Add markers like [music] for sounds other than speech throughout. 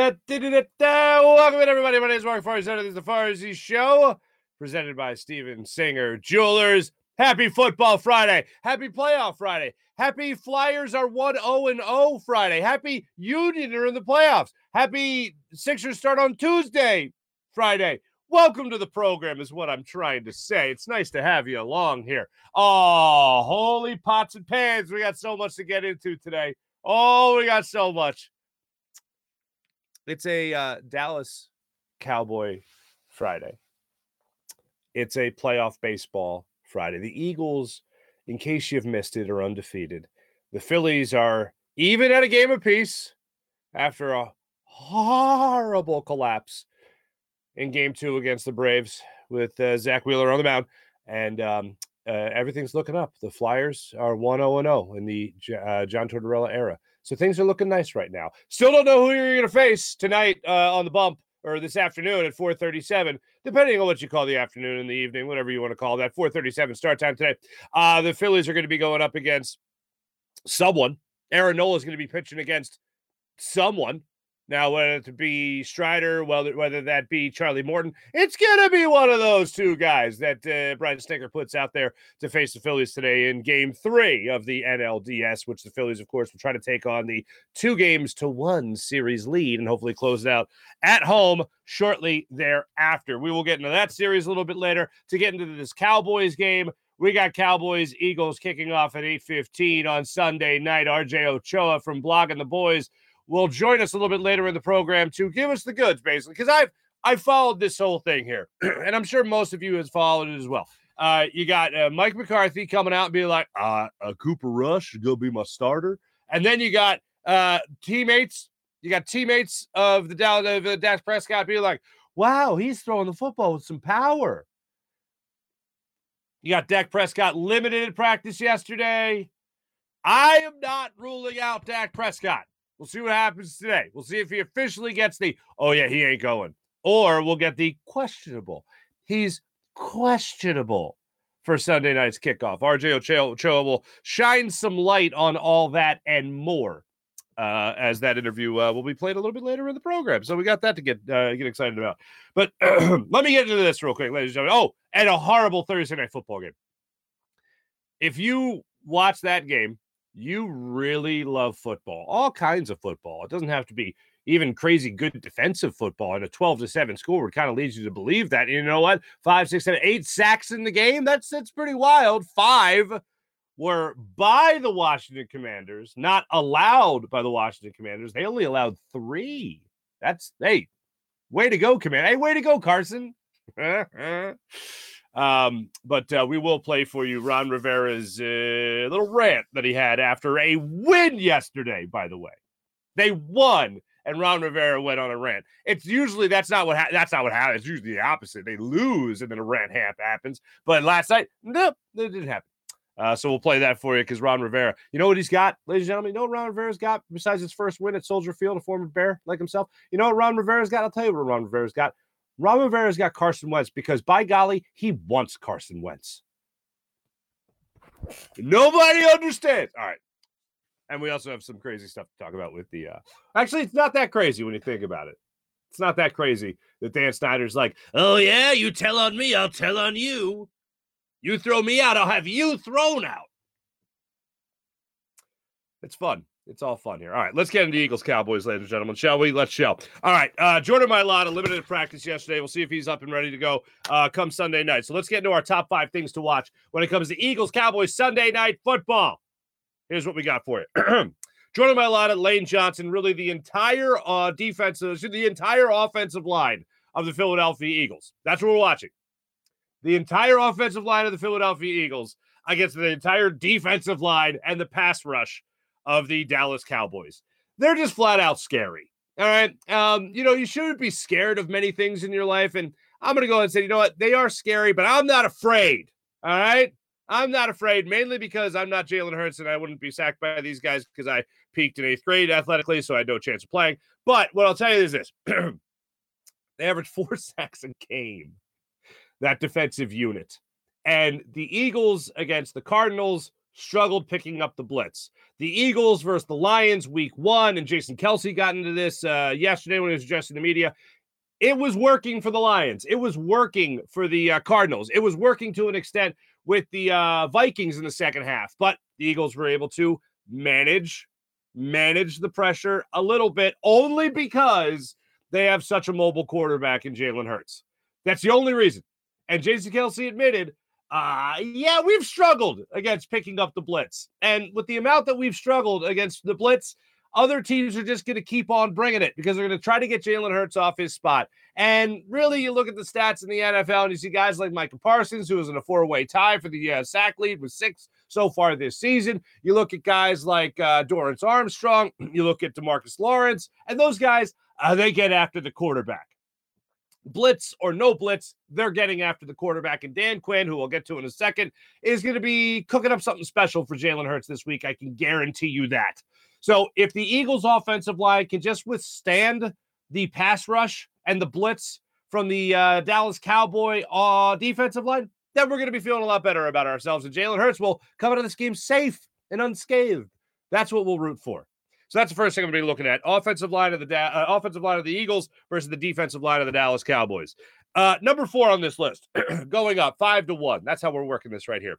Welcome in, everybody. My name is Mark Farzetta. This is the Farzy Show, presented by Steven Singer Jewelers. Happy Football Friday. Happy Playoff Friday. Happy Flyers are 1 0 0 Friday. Happy Union are in the playoffs. Happy Sixers start on Tuesday, Friday. Welcome to the program, is what I'm trying to say. It's nice to have you along here. Oh, holy pots and pans. We got so much to get into today. Oh, we got so much. It's a uh, Dallas Cowboy Friday. It's a playoff baseball Friday. The Eagles, in case you've missed it, are undefeated. The Phillies are even at a game apiece after a horrible collapse in game two against the Braves with uh, Zack Wheeler on the mound. And um, uh, everything's looking up. The Flyers are 1 0 0 in the uh, John Tortorella era. So things are looking nice right now. Still don't know who you're going to face tonight uh, on the bump or this afternoon at 4:37, depending on what you call the afternoon and the evening, whatever you want to call that. 4:37 start time today. Uh, the Phillies are going to be going up against someone. Aaron Nola is going to be pitching against someone. Now, whether it be Strider, whether whether that be Charlie Morton, it's gonna be one of those two guys that uh, Brian Snitker puts out there to face the Phillies today in Game Three of the NLDS, which the Phillies, of course, will try to take on the two games to one series lead and hopefully close it out at home shortly thereafter. We will get into that series a little bit later to get into this Cowboys game. We got Cowboys Eagles kicking off at 8:15 on Sunday night. RJ Ochoa from Blogging the Boys will join us a little bit later in the program to give us the goods, basically, because I've I followed this whole thing here, [clears throat] and I'm sure most of you has followed it as well. Uh, you got uh, Mike McCarthy coming out and being like, uh, uh, Cooper Rush is going to be my starter. And then you got uh, teammates, you got teammates of the Dallas, of the Dak Prescott being like, wow, he's throwing the football with some power. You got Dak Prescott limited in practice yesterday. I am not ruling out Dak Prescott. We'll see what happens today. We'll see if he officially gets the, oh, yeah, he ain't going. Or we'll get the questionable. He's questionable for Sunday night's kickoff. RJ Ochoa will shine some light on all that and more uh, as that interview uh, will be played a little bit later in the program. So we got that to get uh, get excited about. But [clears throat] let me get into this real quick, ladies and gentlemen. Oh, and a horrible Thursday night football game. If you watch that game, you really love football, all kinds of football. It doesn't have to be even crazy good defensive football. And a 12 to 7 score kind of leads you to believe that. You know what? Five, six, seven, eight sacks in the game. That's that's pretty wild. Five were by the Washington Commanders, not allowed by the Washington Commanders. They only allowed three. That's hey, way to go, Commander. Hey, way to go, Carson. [laughs] Um, but uh, we will play for you Ron Rivera's uh, little rant that he had after a win yesterday, by the way. They won and Ron Rivera went on a rant. It's usually that's not what ha- that's not what happens. It's usually the opposite. They lose and then a rant half happens. But last night, nope, it didn't happen. Uh, so we'll play that for you because Ron Rivera, you know what he's got, ladies and gentlemen. You know what Ron Rivera's got besides his first win at Soldier Field, a former Bear like himself. You know what Ron Rivera's got? I'll tell you what Ron Rivera's got. Ron Rivera's got Carson Wentz because, by golly, he wants Carson Wentz. Nobody understands. All right. And we also have some crazy stuff to talk about with the. Uh... Actually, it's not that crazy when you think about it. It's not that crazy that Dan Snyder's like, oh, yeah, you tell on me, I'll tell on you. You throw me out, I'll have you thrown out. It's fun. It's all fun here. All right, let's get into Eagles Cowboys, ladies and gentlemen. Shall we? Let's shall. All right, uh, Jordan Mailata limited practice yesterday. We'll see if he's up and ready to go uh, come Sunday night. So let's get into our top five things to watch when it comes to Eagles Cowboys Sunday night football. Here's what we got for you. [clears throat] Jordan Mailata, Lane Johnson, really the entire uh, defensive, the entire offensive line of the Philadelphia Eagles. That's what we're watching. The entire offensive line of the Philadelphia Eagles against the entire defensive line and the pass rush of the Dallas Cowboys. They're just flat out scary. All right. Um, you know, you shouldn't be scared of many things in your life. And I'm going to go ahead and say, you know what? They are scary, but I'm not afraid. All right. I'm not afraid, mainly because I'm not Jalen Hurts and I wouldn't be sacked by these guys because I peaked in eighth grade athletically, so I had no chance of playing. But what I'll tell you is this [clears throat] they averaged four [laughs] sacks a game, that defensive unit. And the Eagles against the Cardinals struggled picking up the blitz. The Eagles versus the Lions week one, and Jason Kelce got into this uh, yesterday when he was addressing the media. It was working for the Lions. It was working for the uh, Cardinals. It was working to an extent with the uh, Vikings in the second half, but the Eagles were able to manage manage the pressure a little bit only because they have such a mobile quarterback in Jalen Hurts. That's the only reason. And Jason Kelce admitted uh, yeah, we've struggled against picking up the blitz. And with the amount that we've struggled against the blitz, other teams are just going to keep on bringing it because they're going to try to get Jalen Hurts off his spot. And really, you look at the stats in the NFL and you see guys like Micah Parsons, who is in a four way tie for the uh, sack lead with six so far this season. You look at guys like uh, Dorance Armstrong, [clears throat] you look at Demarcus Lawrence, and those guys, uh, they get after the quarterback blitz or no blitz, they're getting after the quarterback. And Dan Quinn, who we'll get to in a second, is going to be cooking up something special for Jalen Hurts this week. I can guarantee you that. So if the Eagles' offensive line can just withstand the pass rush and the blitz from the uh, Dallas Cowboy uh, defensive line, then we're going to be feeling a lot better about ourselves. And Jalen Hurts will come out of this game safe and unscathed. That's what we'll root for. So that's the first thing I'm going to be looking at: offensive line of the da- uh, offensive line of the Eagles versus the defensive line of the Dallas Cowboys. Uh, number four on this list, [clears throat] going up five to one. That's how we're working this right here.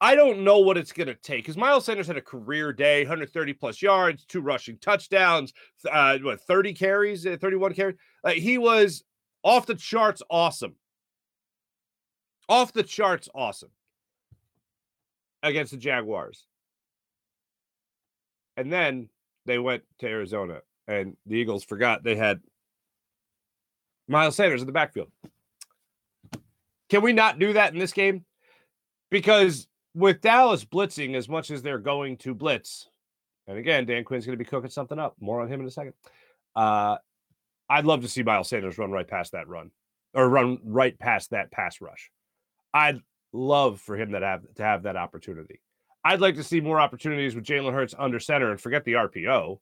I don't know what it's going to take because Miles Sanders had a career day, 130 plus yards, two rushing touchdowns, uh, what 30 carries, uh, 31 carries. He was off the charts, awesome. Off the charts, awesome against the Jaguars. And then they went to Arizona, and the Eagles forgot they had Miles Sanders in the backfield. Can we not do that in this game? Because with Dallas blitzing as much as they're going to blitz, and again, Dan Quinn's going to be cooking something up. More on him in a second. Uh, I'd love to see Miles Sanders run right past that run or run right past that pass rush. I'd love for him that have to have that opportunity. I'd like to see more opportunities with Jalen Hurts under center and forget the RPO.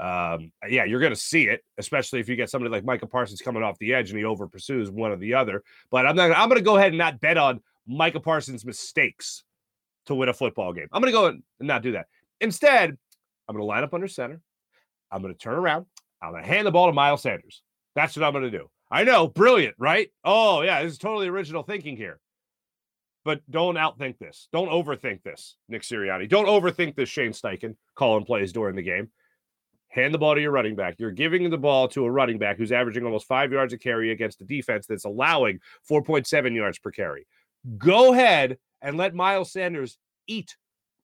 Um, yeah, you're going to see it, especially if you get somebody like Micah Parsons coming off the edge and he over pursues one or the other. But I'm not. I'm going to go ahead and not bet on Micah Parsons' mistakes to win a football game. I'm going to go and not do that. Instead, I'm going to line up under center. I'm going to turn around. I'm going to hand the ball to Miles Sanders. That's what I'm going to do. I know, brilliant, right? Oh yeah, this is totally original thinking here. But don't outthink this. Don't overthink this, Nick Sirianni. Don't overthink this, Shane Steichen, calling plays during the game. Hand the ball to your running back. You're giving the ball to a running back who's averaging almost five yards a carry against a defense that's allowing 4.7 yards per carry. Go ahead and let Miles Sanders eat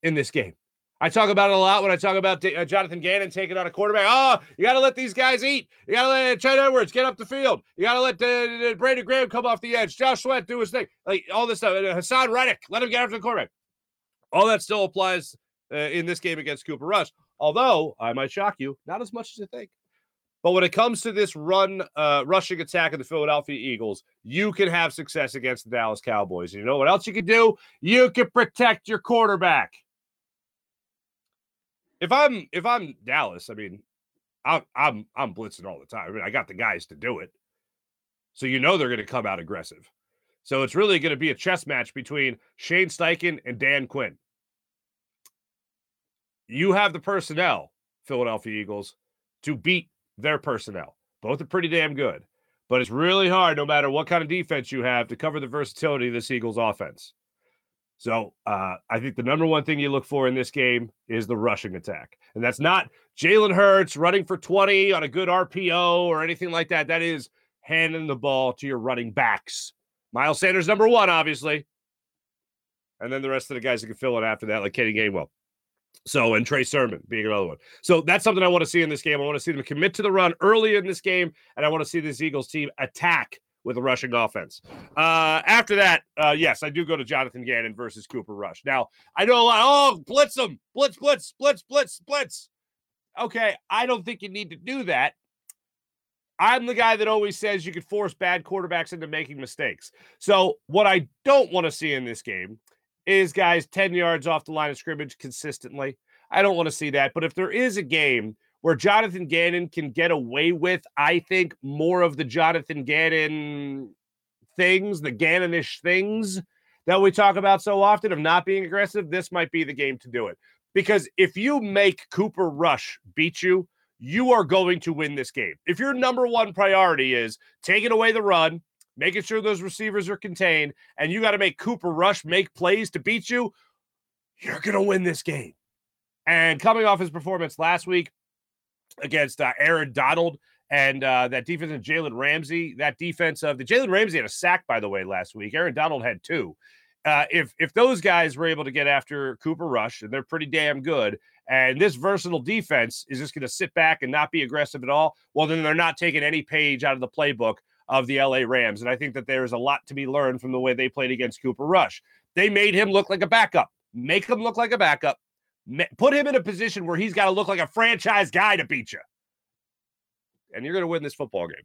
in this game. I talk about it a lot when I talk about uh, Jonathan Gannon taking on a quarterback. Oh, you got to let these guys eat. You got to let Chet Edwards get up the field. You got to let uh, uh, Brandon Graham come off the edge. Josh Sweat do his thing. Like all this stuff. Uh, Haason Reddick, let him get after the quarterback. All that still applies uh, in this game against Cooper Rush. Although I might shock you, not as much as you think. But when it comes to this run, uh, rushing attack of the Philadelphia Eagles, you can have success against the Dallas Cowboys. And you know what else you can do? You can protect your quarterback if I'm if I'm Dallas, I mean, I'm I'm I'm blitzing all the time. I mean, I got the guys to do it, so you know they're going to come out aggressive. So it's really going to be a chess match between Shane Steichen and Dan Quinn. you have the personnel, Philadelphia Eagles, to beat their personnel. Both are pretty damn good, but it's really hard, no matter what kind of defense you have, to cover the versatility of this Eagles offense. So uh, I think the number one thing you look for in this game is the rushing attack. And that's not Jalen Hurts running for 20 on a good RPO or anything like that. That is handing the ball to your running backs. Miles Sanders, number one, obviously. And then the rest of the guys that can fill it after that, like Kenny Gainwell. So, and Trey Sermon being another one. So, that's something I want to see in this game. I want to see them commit to the run early in this game, and I want to see this Eagles team attack with a rushing offense. Uh, after that, uh, yes, I do go to Jonathan Gannon versus Cooper Rush. Now, I know a lot. Oh, blitz them, blitz, blitz, blitz, blitz, blitz. Okay, I don't think you need to do that. I'm the guy that always says you could force bad quarterbacks into making mistakes. So, what I don't want to see in this game is guys 10 yards off the line of scrimmage consistently. I don't want to see that. But if there is a game where Jonathan Gannon can get away with, I think, more of the Jonathan Gannon things, the Gannonish things that we talk about so often of not being aggressive, this might be the game to do it. Because if you make Cooper Rush beat you, you are going to win this game. If your number one priority is taking away the run, making sure those receivers are contained, and you got to make Cooper Rush make plays to beat you, you're going to win this game. And coming off his performance last week, against uh, Aaron Donald and uh, that defense of Jalen Ramsey. That defense of the Jalen Ramsey had a sack, by the way, last week. Aaron Donald had two. Uh, if if those guys were able to get after Cooper Rush, and they're pretty damn good, and this versatile defense is just going to sit back and not be aggressive at all, well, then they're not taking any page out of the playbook of the LA Rams. And I think that there's a lot to be learned from the way they played against Cooper Rush. They made him look like a backup. Make him look like a backup put him in a position where he's got to look like a franchise guy to beat you. And you're going to win this football game.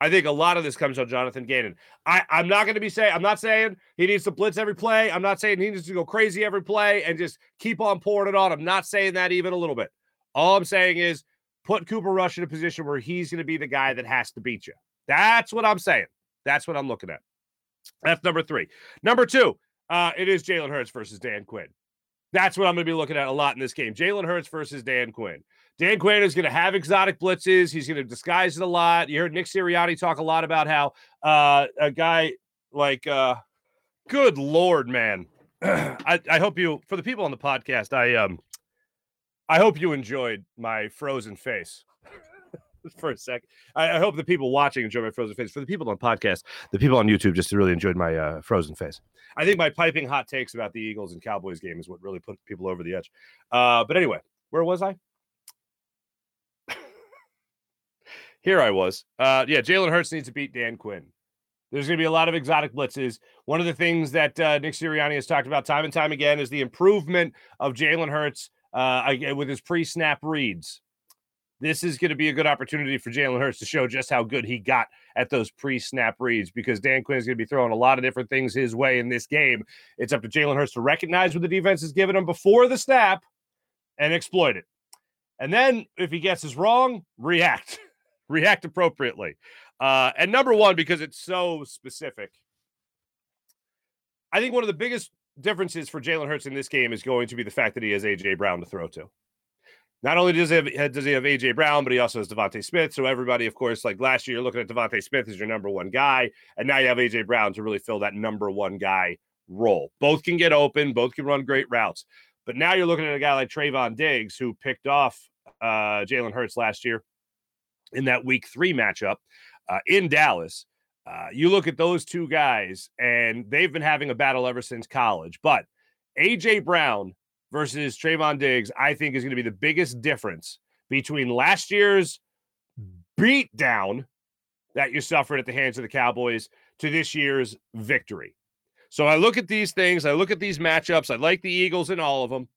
I think a lot of this comes on Jonathan Gannon. I, I'm not going to be saying, I'm not saying he needs to blitz every play. I'm not saying he needs to go crazy every play and just keep on pouring it on. I'm not saying that even a little bit. All I'm saying is put Cooper Rush in a position where he's going to be the guy that has to beat you. That's what I'm saying. That's what I'm looking at. That's number three. Number two, uh, it is Jalen Hurts versus Dan Quinn. That's what I'm going to be looking at a lot in this game. Jalen Hurts versus Dan Quinn. Dan Quinn is going to have exotic blitzes. He's going to disguise it a lot. You heard Nick Sirianni talk a lot about how uh, a guy like, uh, good lord, man. [clears throat] I, I hope you, for the people on the podcast, I um, I hope you enjoyed my frozen face [laughs] for a sec. I, I, hope the people watching enjoy my frozen face. For the people on podcast, the people on YouTube just really enjoyed my uh, frozen face. I think my piping hot takes about the Eagles and Cowboys game is what really put people over the edge. Uh, but anyway, where was I? [laughs] Here I was. Uh, yeah, Jalen Hurts needs to beat Dan Quinn. There's going to be a lot of exotic blitzes. One of the things that uh, Nick Sirianni has talked about time and time again is the improvement of Jalen Hurts uh, with his pre-snap reads this is going to be a good opportunity for Jalen Hurts to show just how good he got at those pre-snap reads because Dan Quinn is going to be throwing a lot of different things his way in this game. It's up to Jalen Hurts to recognize what the defense has given him before the snap and exploit it. And then if he gets us wrong, react, [laughs] react appropriately. Uh, and number one, because it's so specific, I think one of the biggest differences for Jalen Hurts in this game is going to be the fact that he has AJ Brown to throw to. Not only does he have does he have AJ Brown, but he also has DeVonta Smith. So everybody, of course, like last year, you're looking at DeVonta Smith as your number one guy, and now you have AJ Brown to really fill that number one guy role. Both can get open, both can run great routes. But now you're looking at a guy like Trevon Diggs, who picked off uh, Jalen Hurts last year in that Week Three matchup uh, in Dallas. Uh, you look at those two guys, and they've been having a battle ever since college. But AJ Brown versus Trevon Diggs, I think is going to be the biggest difference between last year's beatdown that you suffered at the hands of the Cowboys to this year's victory. So I look at these things, I look at these matchups, I like the Eagles in all of them,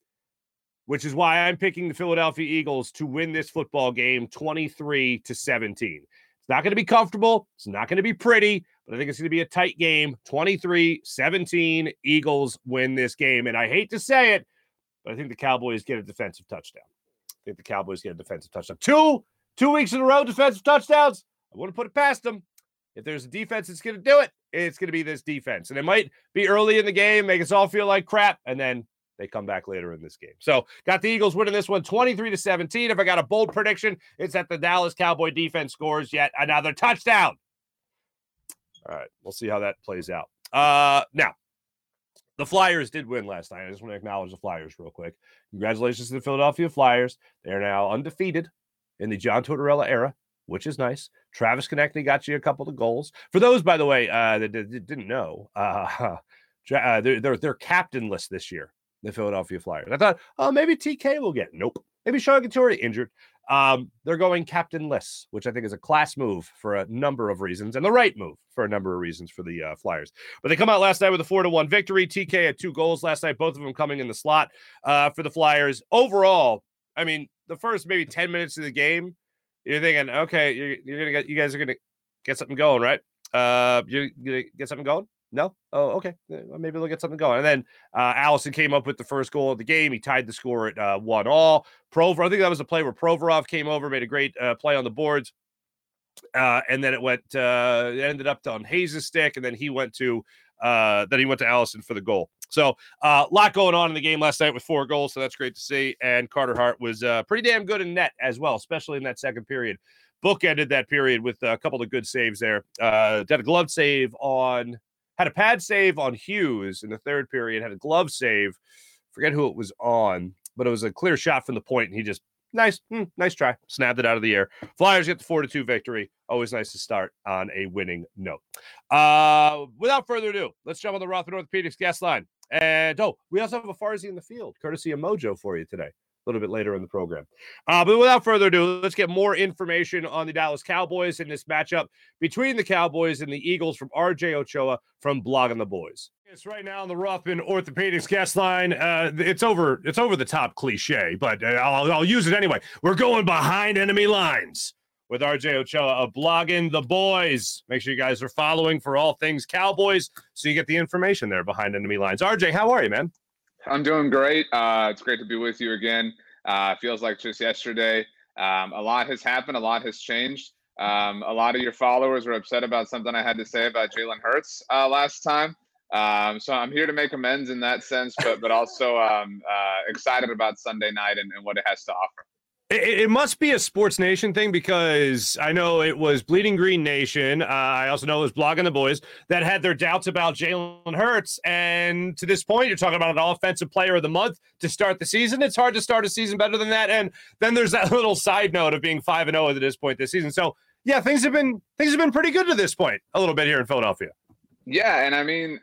which is why I'm picking the Philadelphia Eagles to win this football game 23 to 17. It's not going to be comfortable, it's not going to be pretty, but I think it's going to be a tight game. 23 17, Eagles win this game. And I hate to say it, but I think the Cowboys get a defensive touchdown. I think the Cowboys get a defensive touchdown. Two, two weeks in a row, defensive touchdowns. I wouldn't put it past them. If there's a defense that's going to do it, it's going to be this defense. And it might be early in the game, make us all feel like crap, and then they come back later in this game. So got the Eagles winning this one 23 to 17. If I got a bold prediction, it's that the Dallas Cowboy defense scores yet another touchdown. All right, we'll see how that plays out. Uh now the Flyers did win last night. I just want to acknowledge the Flyers real quick. Congratulations to the Philadelphia Flyers. They're now undefeated in the John Tortorella era, which is nice. Travis Konecny got you a couple of goals. For those, by the way, uh, that, that didn't know, uh, [laughs] uh, they're, they're, they're captain list this year the Philadelphia Flyers. I thought, oh, maybe TK will get. Nope. Maybe Sean Couturier injured. Um, they're going captainless, which I think is a class move for a number of reasons, and the right move for a number of reasons for the uh, Flyers. But they come out last night with a four to one victory. TK had two goals last night, both of them coming in the slot uh, for the Flyers. Overall, I mean, the first maybe ten minutes of the game, you're thinking, okay, you're, you're gonna get, you guys are gonna get something going, right? Uh, you're gonna get something going. No? Oh, okay. Maybe they'll get something going. And then uh, Allison came up with the first goal of the game. He tied the score at uh, one all. Prover, I think that was a play where Provorov came over, made a great uh, play on the boards. Uh, and then it went, uh, ended up on Hayes' stick. And then he went to, uh, then he went to Allison for the goal. So a uh, lot going on in the game last night with four goals. So that's great to see. And Carter Hart was uh, pretty damn good in net as well, especially in that second period. Book ended that period with a couple of good saves there. Uh, did a glove save on had a pad save on Hughes in the third period, had a glove save. Forget who it was on, but it was a clear shot from the point, and he just nice, mm, nice try, snapped it out of the air. Flyers get the four to two victory. Always nice to start on a winning note. Uh, without further ado, let's jump on the Rothman Orthopedics guest line. And oh, we also have a Farzy in the field, courtesy of Mojo for you today little bit later in the program. Uh, but without further ado, let's get more information on the Dallas Cowboys in this matchup between the Cowboys and the Eagles from RJ Ochoa from Blogging the Boys. It's right now on the Rothman Orthopedics guest line. Uh, it's over. It's over the top cliche, but uh, I'll, I'll use it anyway. We're going behind enemy lines with RJ Ochoa of Blogging the Boys. Make sure you guys are following for all things Cowboys, so you get the information there behind enemy lines. RJ, how are you, man? I'm doing great. Uh, it's great to be with you again. Uh, feels like just yesterday. Um, a lot has happened. A lot has changed. Um, a lot of your followers were upset about something I had to say about Jalen Hurts uh, last time. Um, so I'm here to make amends in that sense, but but also um, uh, excited about Sunday night and, and what it has to offer. It, it, must be a Sports Nation thing because I know it was Bleeding Green Nation. Uh, I also know it was Blogging the Boys that had their doubts about Jalen Hurts. And to this point, you're talking about an offensive player of the month to start the season. It's hard to start a season better than that. And then there's that [laughs] little side note of being five and zero at this point this season. So yeah, things have been things have been pretty good to this point. A little bit here in Philadelphia. Yeah, and I mean,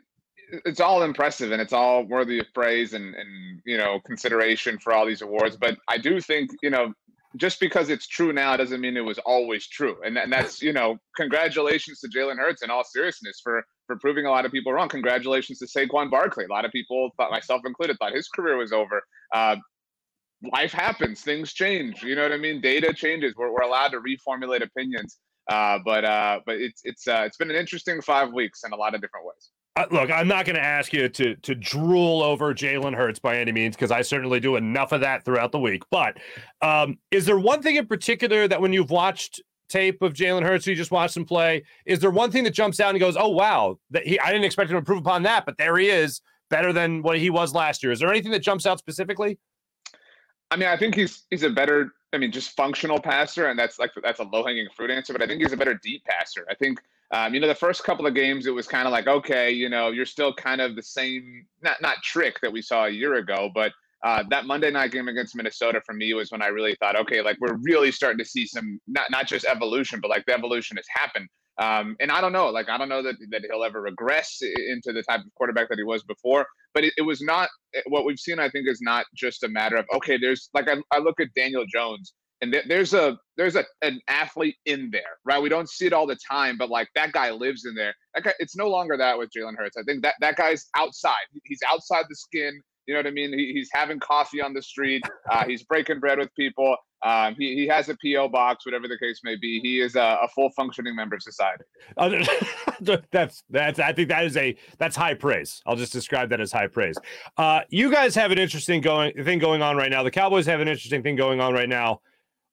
it's all impressive and it's all worthy of praise and, and you know consideration for all these awards. But I do think you know just because it's true now doesn't mean it was always true. And, and that's you know congratulations to Jalen Hurts in all seriousness for for proving a lot of people wrong. Congratulations to Saquon Barkley. A lot of people, thought myself included, thought his career was over. Uh, life happens, things change. You know what I mean? Data changes. We're, we're allowed to reformulate opinions. Uh, but uh, but it's it's uh, it's been an interesting five weeks in a lot of different ways. Look, I'm not going to ask you to to drool over Jalen Hurts by any means because I certainly do enough of that throughout the week. But um, is there one thing in particular that when you've watched tape of Jalen Hurts, you just watched him play, is there one thing that jumps out and goes, "Oh wow, that he I didn't expect him to improve upon that, but there he is, better than what he was last year." Is there anything that jumps out specifically? I mean, I think he's he's a better, I mean, just functional passer, and that's like that's a low hanging fruit answer. But I think he's a better deep passer. I think um, you know, the first couple of games, it was kind of like, okay, you know, you're still kind of the same, not not trick that we saw a year ago, but uh, that Monday night game against Minnesota for me was when I really thought, okay, like we're really starting to see some not not just evolution, but like the evolution has happened. Um, and I don't know, like I don't know that that he'll ever regress into the type of quarterback that he was before. But it, it was not what we've seen. I think is not just a matter of okay, there's like I, I look at Daniel Jones and th- there's a there's a an athlete in there, right? We don't see it all the time, but like that guy lives in there. That guy, it's no longer that with Jalen Hurts. I think that that guy's outside. He's outside the skin. You know what I mean? He, he's having coffee on the street. Uh, he's breaking bread with people. Um, he, he has a PO box, whatever the case may be. He is a, a full functioning member of society. [laughs] that's that's. I think that is a that's high praise. I'll just describe that as high praise. Uh, you guys have an interesting going thing going on right now. The Cowboys have an interesting thing going on right now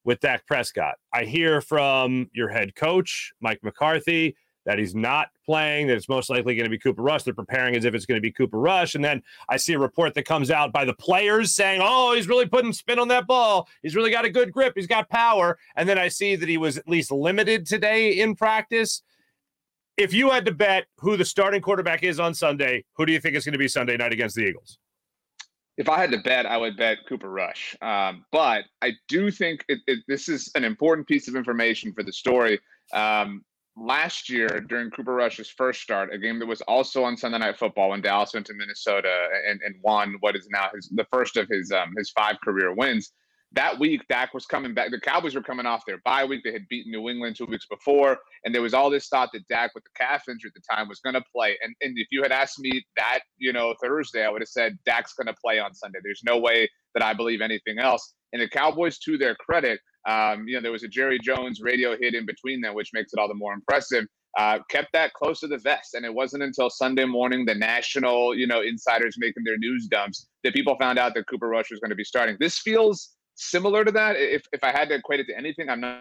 with Dak Prescott. I hear from your head coach, Mike McCarthy, that he's not playing, that it's most likely going to be Cooper Rush. They're preparing as if it's going to be Cooper Rush. And then I see a report that comes out by the players saying, oh, he's really putting spin on that ball. He's really got a good grip. He's got power. And then I see that he was at least limited today in practice. If you had to bet who the starting quarterback is on Sunday, who do you think is going to be Sunday night against the Eagles? If I had to bet, I would bet Cooper Rush. Um, but I do think it, it, this is an important piece of information for the story. Um, last year during Cooper Rush's first start, a game that was also on Sunday Night Football when Dallas went to Minnesota and, and won what is now his the first of his um, his five career wins. That week, Dak was coming back. The Cowboys were coming off their bye week. They had beaten New England two weeks before, and there was all this thought that Dak, with the calf injury at the time, was going to play. And and if you had asked me that, you know, Thursday, I would have said Dak's going to play on Sunday. There's no way that I believe anything else. And the Cowboys, to their credit, um, you know, there was a Jerry Jones radio hit in between them, which makes it all the more impressive. Uh, kept that close to the vest, and it wasn't until Sunday morning, the national, you know, insiders making their news dumps, that people found out that Cooper Rush was going to be starting. This feels similar to that. If if I had to equate it to anything, I'm not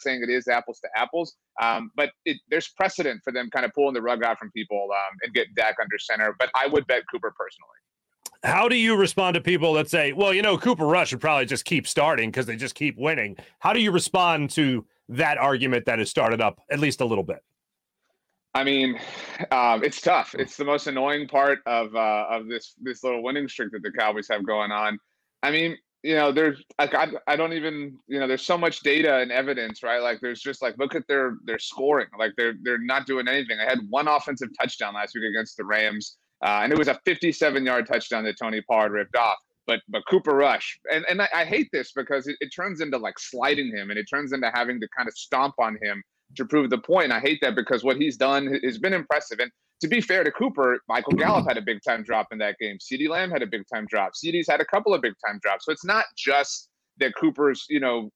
saying it is apples to apples, um, but it, there's precedent for them kind of pulling the rug out from people um, and get Dak under center. But I would bet Cooper personally. How do you respond to people that say, well, you know, Cooper Rush should probably just keep starting because they just keep winning? How do you respond to that argument that has started up at least a little bit? I mean, um, it's tough. It's the most annoying part of uh, of this this little winning streak that the Cowboys have going on. I mean, you know, there's like I, I don't even you know, there's so much data and evidence, right? Like there's just like look at their their scoring. Like they're they're not doing anything. I had one offensive touchdown last week against the Rams. Uh, and it was a 57 yard touchdown that Tony Pollard ripped off. But but Cooper Rush, and, and I, I hate this because it, it turns into like sliding him and it turns into having to kind of stomp on him to prove the point. I hate that because what he's done has been impressive. And to be fair to Cooper, Michael Gallup had a big time drop in that game. CeeDee Lamb had a big time drop. CeeDee's had a couple of big time drops. So it's not just that Cooper's, you know,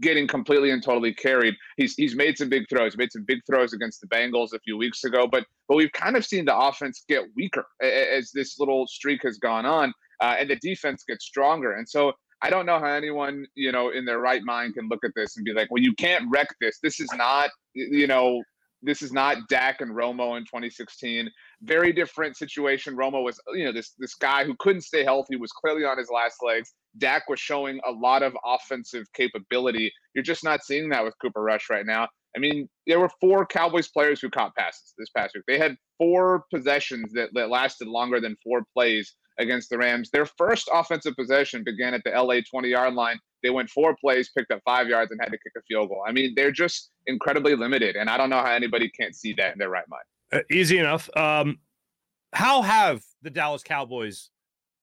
getting completely and totally carried. He's he's made some big throws. Made some big throws against the Bengals a few weeks ago, but but we've kind of seen the offense get weaker as this little streak has gone on, uh, and the defense gets stronger. And so I don't know how anyone you know in their right mind can look at this and be like, well, you can't wreck this. This is not you know this is not Dak and Romo in 2016. Very different situation. Romo was, you know, this this guy who couldn't stay healthy, was clearly on his last legs. Dak was showing a lot of offensive capability. You're just not seeing that with Cooper Rush right now. I mean, there were four Cowboys players who caught passes this past week. They had four possessions that, that lasted longer than four plays against the Rams. Their first offensive possession began at the LA 20 yard line. They went four plays, picked up five yards, and had to kick a field goal. I mean, they're just incredibly limited. And I don't know how anybody can't see that in their right mind. Uh, easy enough. Um, how have the Dallas Cowboys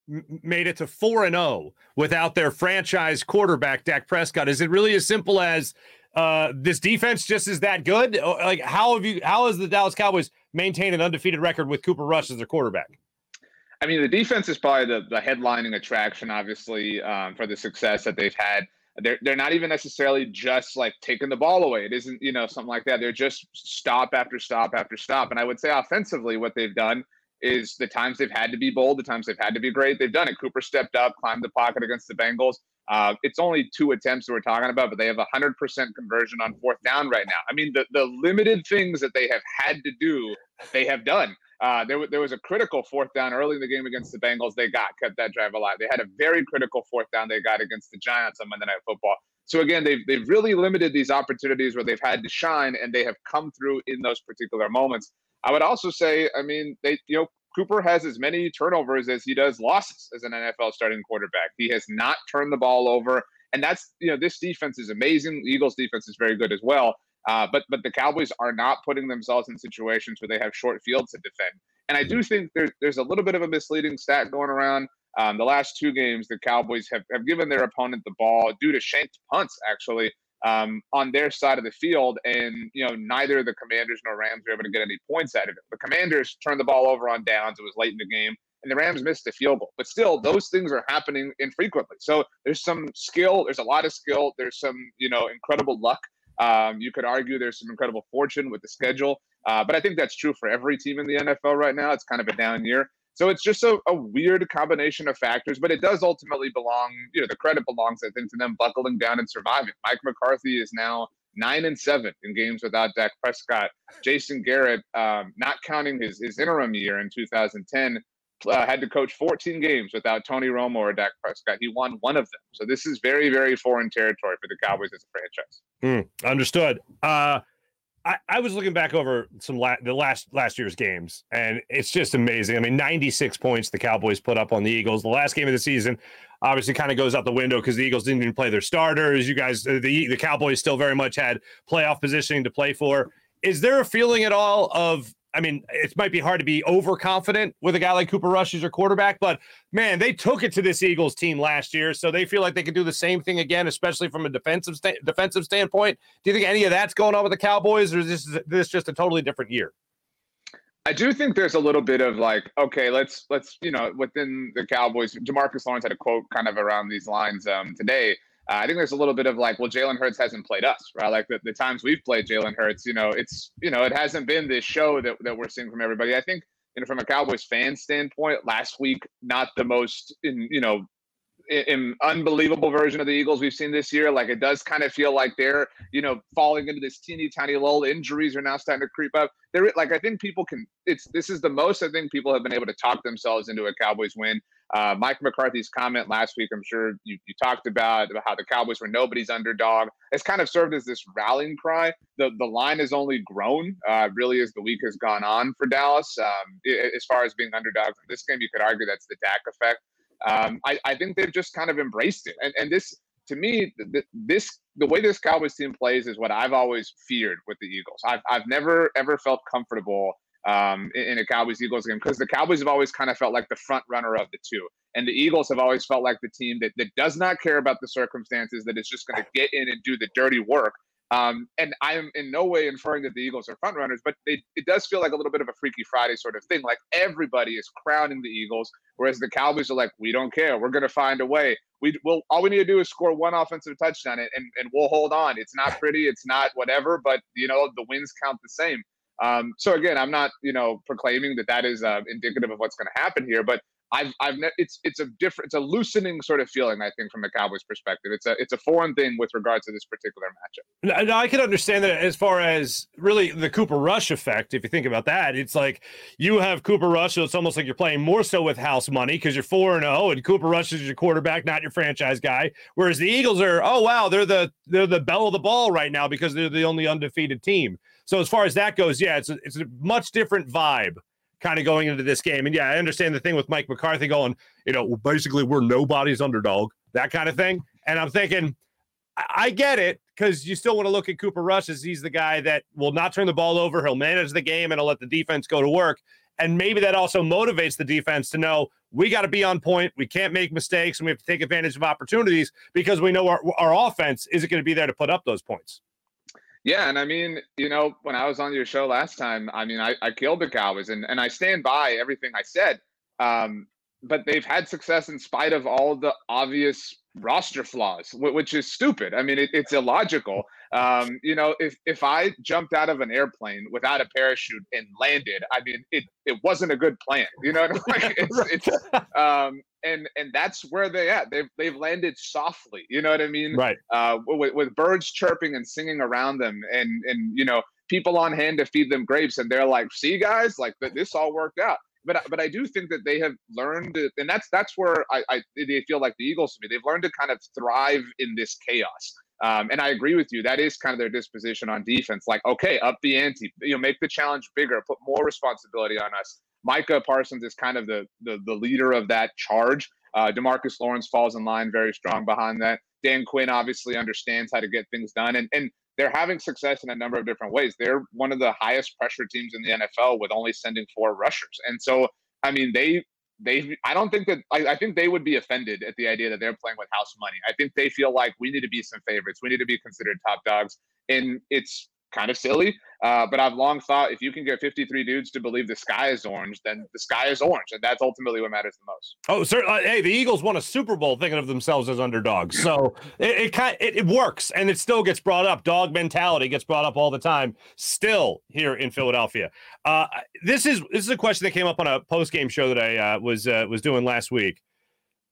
made it to 4 and 0 without their franchise quarterback Dak Prescott. Is it really as simple as uh, this defense just is that good? Like how have you how has the Dallas Cowboys maintained an undefeated record with Cooper Rush as their quarterback? I mean, the defense is probably the, the headlining attraction, obviously, um, for the success that they've had. They're, they're not even necessarily just like taking the ball away. It isn't, you know, something like that. They're just stop after stop after stop. And I would say offensively, what they've done is the times they've had to be bold, the times they've had to be great, they've done it. Cooper stepped up, climbed the pocket against the Bengals. Uh, it's only two attempts that we're talking about, but they have a 100% conversion on fourth down right now. I mean, the, the limited things that they have had to do, they have done. Uh, there, there was a critical fourth down early in the game against the Bengals. They got, kept that drive alive. They had a very critical fourth down they got against the Giants on Monday Night Football. So again, they've they've really limited these opportunities where they've had to shine, and they have come through in those particular moments. I would also say, I mean, they you know Cooper has as many turnovers as he does losses as an NFL starting quarterback. He has not turned the ball over, and that's you know this defense is amazing. Eagles defense is very good as well. Uh, but but the Cowboys are not putting themselves in situations where they have short fields to defend. And I do think there's there's a little bit of a misleading stat going around. Um, the last two games, the Cowboys have, have given their opponent the ball due to shanked punts, actually, um, on their side of the field, and you know neither the Commanders nor Rams were able to get any points out of it. The Commanders turned the ball over on downs; it was late in the game, and the Rams missed a field goal. But still, those things are happening infrequently. So there's some skill, there's a lot of skill, there's some you know incredible luck. Um, you could argue there's some incredible fortune with the schedule, uh, but I think that's true for every team in the NFL right now. It's kind of a down year. So it's just a, a, weird combination of factors, but it does ultimately belong, you know, the credit belongs, I think, to them buckling down and surviving. Mike McCarthy is now nine and seven in games without Dak Prescott. Jason Garrett, um, not counting his, his interim year in 2010, uh, had to coach 14 games without Tony Romo or Dak Prescott. He won one of them. So this is very, very foreign territory for the Cowboys as a franchise. Mm, understood. Uh, I, I, was looking back over some la- the last last year's games, and it's just amazing. I mean, 96 points the Cowboys put up on the Eagles. The last game of the season obviously kind of goes out the window because the Eagles didn't even play their starters. You guys, the the Cowboys still very much had playoff positioning to play for. Is there a feeling at all of I mean, it might be hard to be overconfident with a guy like Cooper Rush as your quarterback, but man, they took it to this Eagles team last year, so they feel like they can do the same thing again, especially from a defensive sta- defensive standpoint. Do you think any of that's going on with the Cowboys, or is this this just a totally different year? I do think there's a little bit of like, okay, let's let's you know within the Cowboys. Demarcus Lawrence had a quote kind of around these lines um, today uh, I think there's a little bit of like, well, Jalen Hurts hasn't played us, right? Like the, the times we've played Jalen Hurts, you know, it's, you know, it hasn't been this show that, that we're seeing from everybody. I think, you know, from a Cowboys fan standpoint, last week, not the most, in, you know, an unbelievable version of the Eagles we've seen this year. Like it does kind of feel like they're, you know, falling into this teeny tiny lull. Injuries are now starting to creep up. They're like I think people can. It's this is the most I think people have been able to talk themselves into a Cowboys win. Uh, Mike McCarthy's comment last week, I'm sure you, you talked about, about how the Cowboys were nobody's underdog. It's kind of served as this rallying cry. The the line has only grown, uh, really, as the week has gone on for Dallas. Um, as far as being underdogs in this game, you could argue that's the Dak effect. Um, I, I think they've just kind of embraced it. And, and this, to me, the, this the way this Cowboys team plays is what I've always feared with the Eagles. I've, I've never ever felt comfortable um, in, in, a Cowboys Eagles game because the Cowboys have always kind of felt like the front runner of the two, and the Eagles have always felt like the team that, that does not care about the circumstances, that is just going to get in and do the dirty work. Um, and I am in no way inferring that the Eagles are front runners, but it does feel like a little bit of a Freaky Friday sort of thing. Like everybody is crowning the Eagles, whereas the Cowboys are like, we don't care. We're going to find a way. We will. All we need to do is score one offensive touchdown, and, and, and we'll hold on. It's not pretty. It's not whatever, but you know the wins count the same. Um, so again, I'm not you know proclaiming that that is uh, indicative of what's going to happen here, but I've I've ne- it's it's a different it's a loosening sort of feeling I think from the Cowboys perspective. It's a it's a foreign thing with regards to this particular matchup. Now, I can understand that as far as really the Cooper Rush effect. If you think about that, it's like you have Cooper Rush, so it's almost like you're playing more so with house money because you're four and zero, oh, and Cooper Rush is your quarterback, not your franchise guy. Whereas the Eagles are, oh wow, they're the they're the bell of the ball right now because they're the only undefeated team. So as far as that goes, yeah, it's a, it's a much different vibe kind of going into this game. And yeah, I understand the thing with Mike McCarthy going, you know, basically we're nobody's underdog, that kind of thing. And I'm thinking, I get it because you still want to look at Cooper Rush as he's the guy that will not turn the ball over. He'll manage the game and he'll let the defense go to work. And maybe that also motivates the defense to know we got to be on point. We can't make mistakes and we have to take advantage of opportunities because we know our, our offense isn't going to be there to put up those points. Yeah, and I mean, you know, when I was on your show last time, I mean, I, I killed the Cowboys, and, and I stand by everything I said. Um, but they've had success in spite of all the obvious roster flaws, which is stupid. I mean, it, it's illogical. Um, you know, if if I jumped out of an airplane without a parachute and landed, I mean, it it wasn't a good plan. You know, [laughs] like it's, it's um, and and that's where they at. They've they've landed softly. You know what I mean? Right. Uh, with, with birds chirping and singing around them, and and you know people on hand to feed them grapes, and they're like, "See, guys, like this all worked out." But but I do think that they have learned, and that's that's where I, I they feel like the Eagles to me. They've learned to kind of thrive in this chaos. Um, and I agree with you. That is kind of their disposition on defense. Like, okay, up the ante, you know, make the challenge bigger, put more responsibility on us. Micah Parsons is kind of the the, the leader of that charge. Uh, Demarcus Lawrence falls in line very strong behind that. Dan Quinn obviously understands how to get things done, and and they're having success in a number of different ways. They're one of the highest pressure teams in the NFL with only sending four rushers, and so I mean they they I don't think that I, I, think they would be offended at the idea that they're playing with house money. I think they feel like we need to be some favorites. We need to be considered top dogs. And it's kind of silly. Uh, but I've long thought if you can get 53 dudes to believe the sky is orange, then the sky is orange, and that's ultimately what matters the most. Oh, sir. Uh, hey, the Eagles won a Super Bowl thinking of themselves as underdogs, so it it, it, it works, and it still gets brought up. Dog mentality gets brought up all the time, still here in Philadelphia. Uh, this is this is a question that came up on a post game show that I uh, was uh, was doing last week.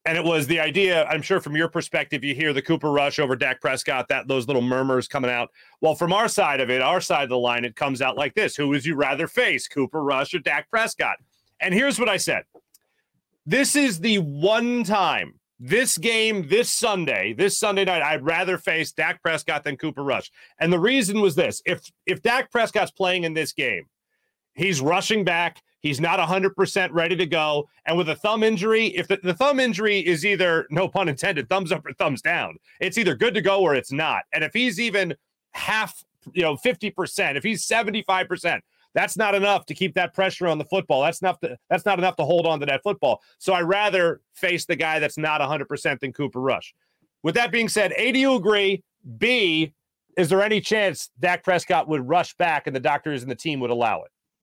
And it was the idea, I'm sure from your perspective, you hear the Cooper Rush over Dak Prescott, that those little murmurs coming out. Well, from our side of it, our side of the line, it comes out like this Who would you rather face, Cooper Rush or Dak Prescott? And here's what I said this is the one time this game this Sunday, this Sunday night, I'd rather face Dak Prescott than Cooper Rush. And the reason was this: if if Dak Prescott's playing in this game, he's rushing back, he's not 100% ready to go, and with a thumb injury, if the, the thumb injury is either no pun intended, thumbs up or thumbs down, it's either good to go or it's not. And if he's even half, you know, 50%, if he's 75%, that's not enough to keep that pressure on the football. That's enough to, that's not enough to hold on to that football. So I rather face the guy that's not 100% than Cooper Rush. With that being said, A, do you agree? B, is there any chance Dak Prescott would rush back and the doctors and the team would allow it?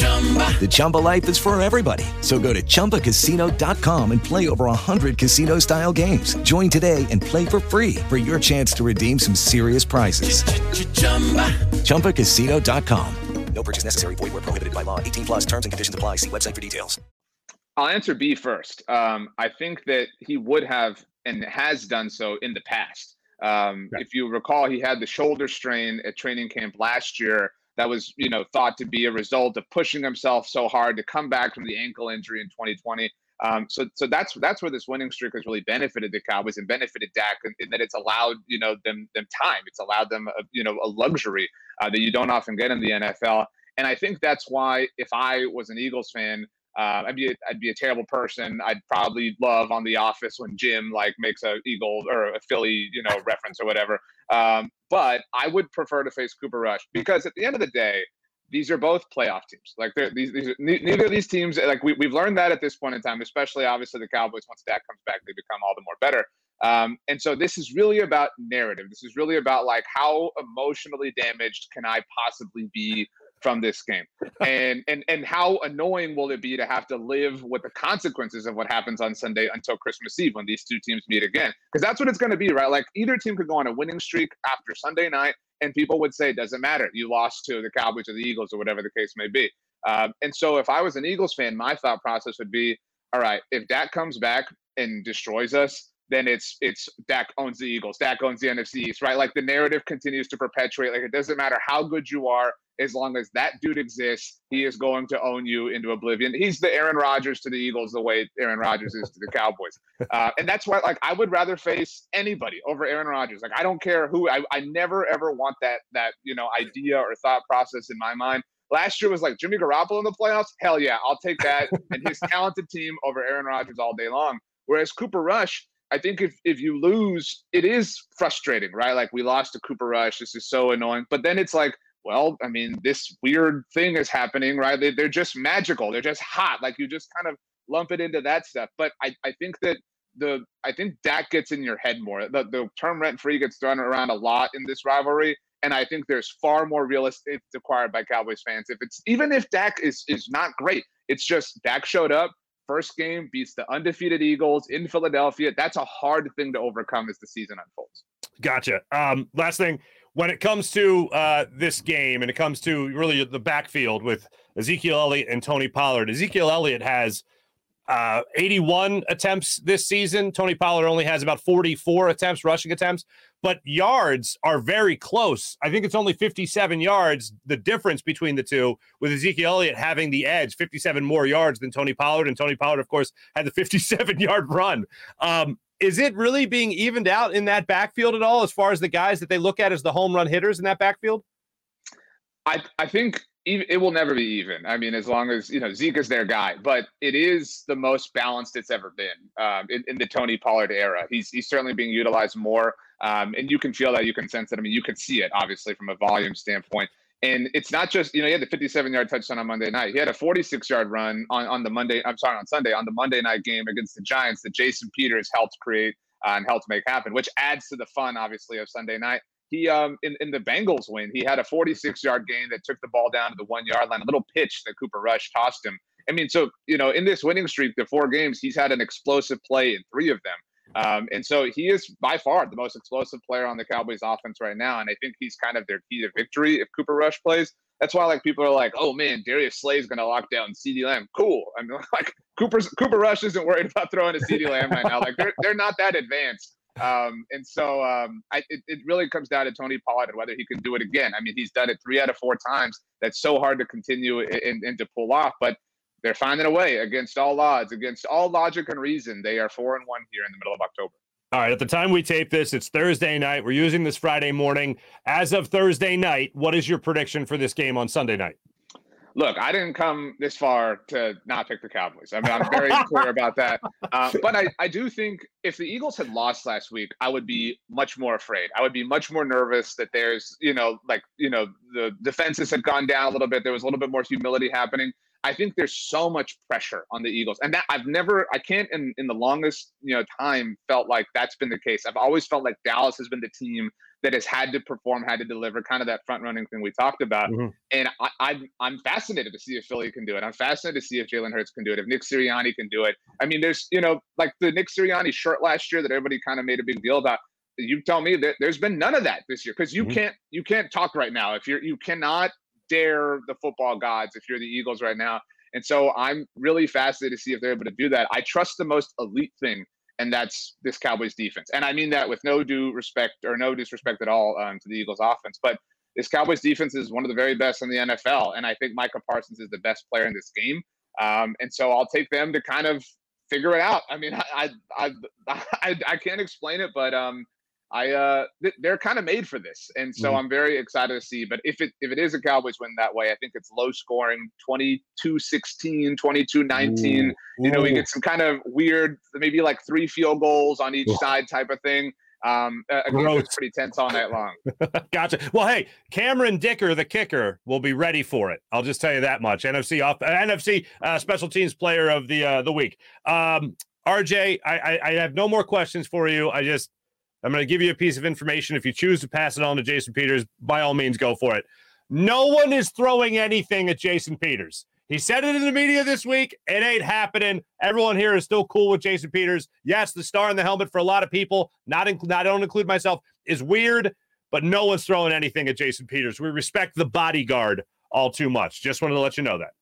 The Chumba life is for everybody. So go to ChumbaCasino.com and play over 100 casino style games. Join today and play for free for your chance to redeem some serious prizes. ChumbaCasino.com. No purchase necessary. Void where prohibited by law. 18 plus terms and conditions apply. See website for details. I'll answer B first. Um, I think that he would have and has done so in the past. Um, right. If you recall, he had the shoulder strain at training camp last year. That was, you know, thought to be a result of pushing himself so hard to come back from the ankle injury in 2020. Um, so, so that's that's where this winning streak has really benefited the Cowboys and benefited Dak, in that it's allowed you know them them time. It's allowed them a, you know a luxury uh, that you don't often get in the NFL. And I think that's why if I was an Eagles fan, uh, I'd be a, I'd be a terrible person. I'd probably love on The Office when Jim like makes a Eagle or a Philly you know reference or whatever. Um, but I would prefer to face Cooper Rush because at the end of the day, these are both playoff teams. Like these, these are, neither of these teams. Like we, we've learned that at this point in time, especially obviously the Cowboys. Once Dak comes back, they become all the more better. Um, and so this is really about narrative. This is really about like how emotionally damaged can I possibly be from this game, and and and how annoying will it be to have to live with the consequences of what happens on Sunday until Christmas Eve when these two teams meet again? Because that's what it's going to be, right? Like either team could go on a winning streak after Sunday night, and people would say, it "Doesn't matter, you lost to the Cowboys or the Eagles or whatever the case may be." Um, and so, if I was an Eagles fan, my thought process would be, "All right, if that comes back and destroys us, then it's it's Dak owns the Eagles, Dak owns the NFC East, right? Like the narrative continues to perpetuate. Like it doesn't matter how good you are, as long as that dude exists, he is going to own you into oblivion. He's the Aaron Rodgers to the Eagles, the way Aaron Rodgers is to the Cowboys, [laughs] uh, and that's why like I would rather face anybody over Aaron Rodgers. Like I don't care who. I, I never ever want that that you know idea or thought process in my mind. Last year was like Jimmy Garoppolo in the playoffs. Hell yeah, I'll take that and his [laughs] talented team over Aaron Rodgers all day long. Whereas Cooper Rush, I think if if you lose, it is frustrating, right? Like we lost to Cooper Rush. This is so annoying. But then it's like, well, I mean, this weird thing is happening, right? They, they're just magical. They're just hot. Like you just kind of lump it into that stuff. But I, I think that the I think Dak gets in your head more. The the term rent free gets thrown around a lot in this rivalry. And I think there's far more real estate acquired by Cowboys fans. If it's even if Dak is is not great, it's just Dak showed up First game beats the undefeated Eagles in Philadelphia. That's a hard thing to overcome as the season unfolds. Gotcha. Um, last thing, when it comes to uh, this game and it comes to really the backfield with Ezekiel Elliott and Tony Pollard, Ezekiel Elliott has uh, 81 attempts this season. Tony Pollard only has about 44 attempts, rushing attempts, but yards are very close. I think it's only 57 yards, the difference between the two, with Ezekiel Elliott having the edge, 57 more yards than Tony Pollard. And Tony Pollard, of course, had the [laughs] 57 yard run. Um, is it really being evened out in that backfield at all as far as the guys that they look at as the home run hitters in that backfield? I, I think it will never be even. I mean, as long as you know Zeke is their guy, but it is the most balanced it's ever been um, in, in, the Tony Pollard era. He's he's certainly being utilized more, um, and you can feel that, you can sense it. I mean, you can see it obviously from a volume standpoint. And it's not just you know he had the 57 yard touchdown on Monday night. He had a 46 yard run on on the Monday. I'm sorry on Sunday on the Monday night game against the Giants that Jason Peters helped create uh, and helped make happen, which adds to the fun obviously of Sunday night he um in, in the Bengals win, he had a 46 yard gain that took the ball down to the one yard line, a little pitch that Cooper Rush tossed him. I mean, so you know, in this winning streak, the four games, he's had an explosive play in three of them. Um, and so he is by far the most explosive player on the Cowboys offense right now. And I think he's kind of their key to victory if Cooper Rush plays. That's why like people are like, oh man, Darius Slay is gonna lock down CeeDee Lamb. Cool. I mean, [laughs] like Cooper's Cooper Rush isn't worried about throwing a CeeDee Lamb right now. Like they're they're not that advanced. Um, and so um, I, it, it, really comes down to Tony Pollard and whether he can do it again. I mean, he's done it three out of four times. That's so hard to continue and, and to pull off, but they're finding a way against all odds, against all logic and reason. They are four and one here in the middle of October. All right. At the time we tape this, it's Thursday night. We're using this Friday morning. As of Thursday night, what is your prediction for this game on Sunday night? Look, I didn't come this far to not pick the Cowboys. I mean, I'm very [laughs] clear about that. Uh, but I, I do think if the Eagles had lost last week, I would be much more afraid. I would be much more nervous that there's, you know, like, you know, the defenses had gone down a little bit. There was a little bit more humility happening. I think there's so much pressure on the Eagles. And that I've never, I can't in, in the longest, you know, time felt like that's been the case. I've always felt like Dallas has been the team that has had to perform, had to deliver, kind of that front running thing we talked about. Mm-hmm. And I, I, I'm fascinated to see if Philly can do it. I'm fascinated to see if Jalen Hurts can do it, if Nick Sirianni can do it. I mean, there's, you know, like the Nick Sirianni shirt last year that everybody kind of made a big deal about. You tell me that there's been none of that this year because you mm-hmm. can't you can't talk right now if you're you cannot dare the football gods if you're the Eagles right now. And so I'm really fascinated to see if they're able to do that. I trust the most elite thing and that's this Cowboys defense. And I mean that with no due respect or no disrespect at all um, to the Eagles offense, but this Cowboys defense is one of the very best in the NFL, and I think Micah Parsons is the best player in this game. Um, and so I'll take them to kind of figure it out. I mean, [laughs] I I [laughs] I, I can't explain it, but um, I uh they're kind of made for this. And so mm. I'm very excited to see. But if it if it is a Cowboys win that way, I think it's low scoring 22-16, 22-19. You know, we get some kind of weird, maybe like three field goals on each side type of thing. Um, a that's pretty tense all night long. [laughs] gotcha. Well, hey, Cameron Dicker, the kicker, will be ready for it. I'll just tell you that much. NFC off, uh, NFC uh, special teams player of the uh, the week. Um, RJ, I, I, I have no more questions for you. I just I'm going to give you a piece of information. If you choose to pass it on to Jason Peters, by all means, go for it. No one is throwing anything at Jason Peters. He said it in the media this week. It ain't happening. Everyone here is still cool with Jason Peters. Yes, the star in the helmet for a lot of people, not include, I don't include myself, is weird, but no one's throwing anything at Jason Peters. We respect the bodyguard all too much. Just wanted to let you know that.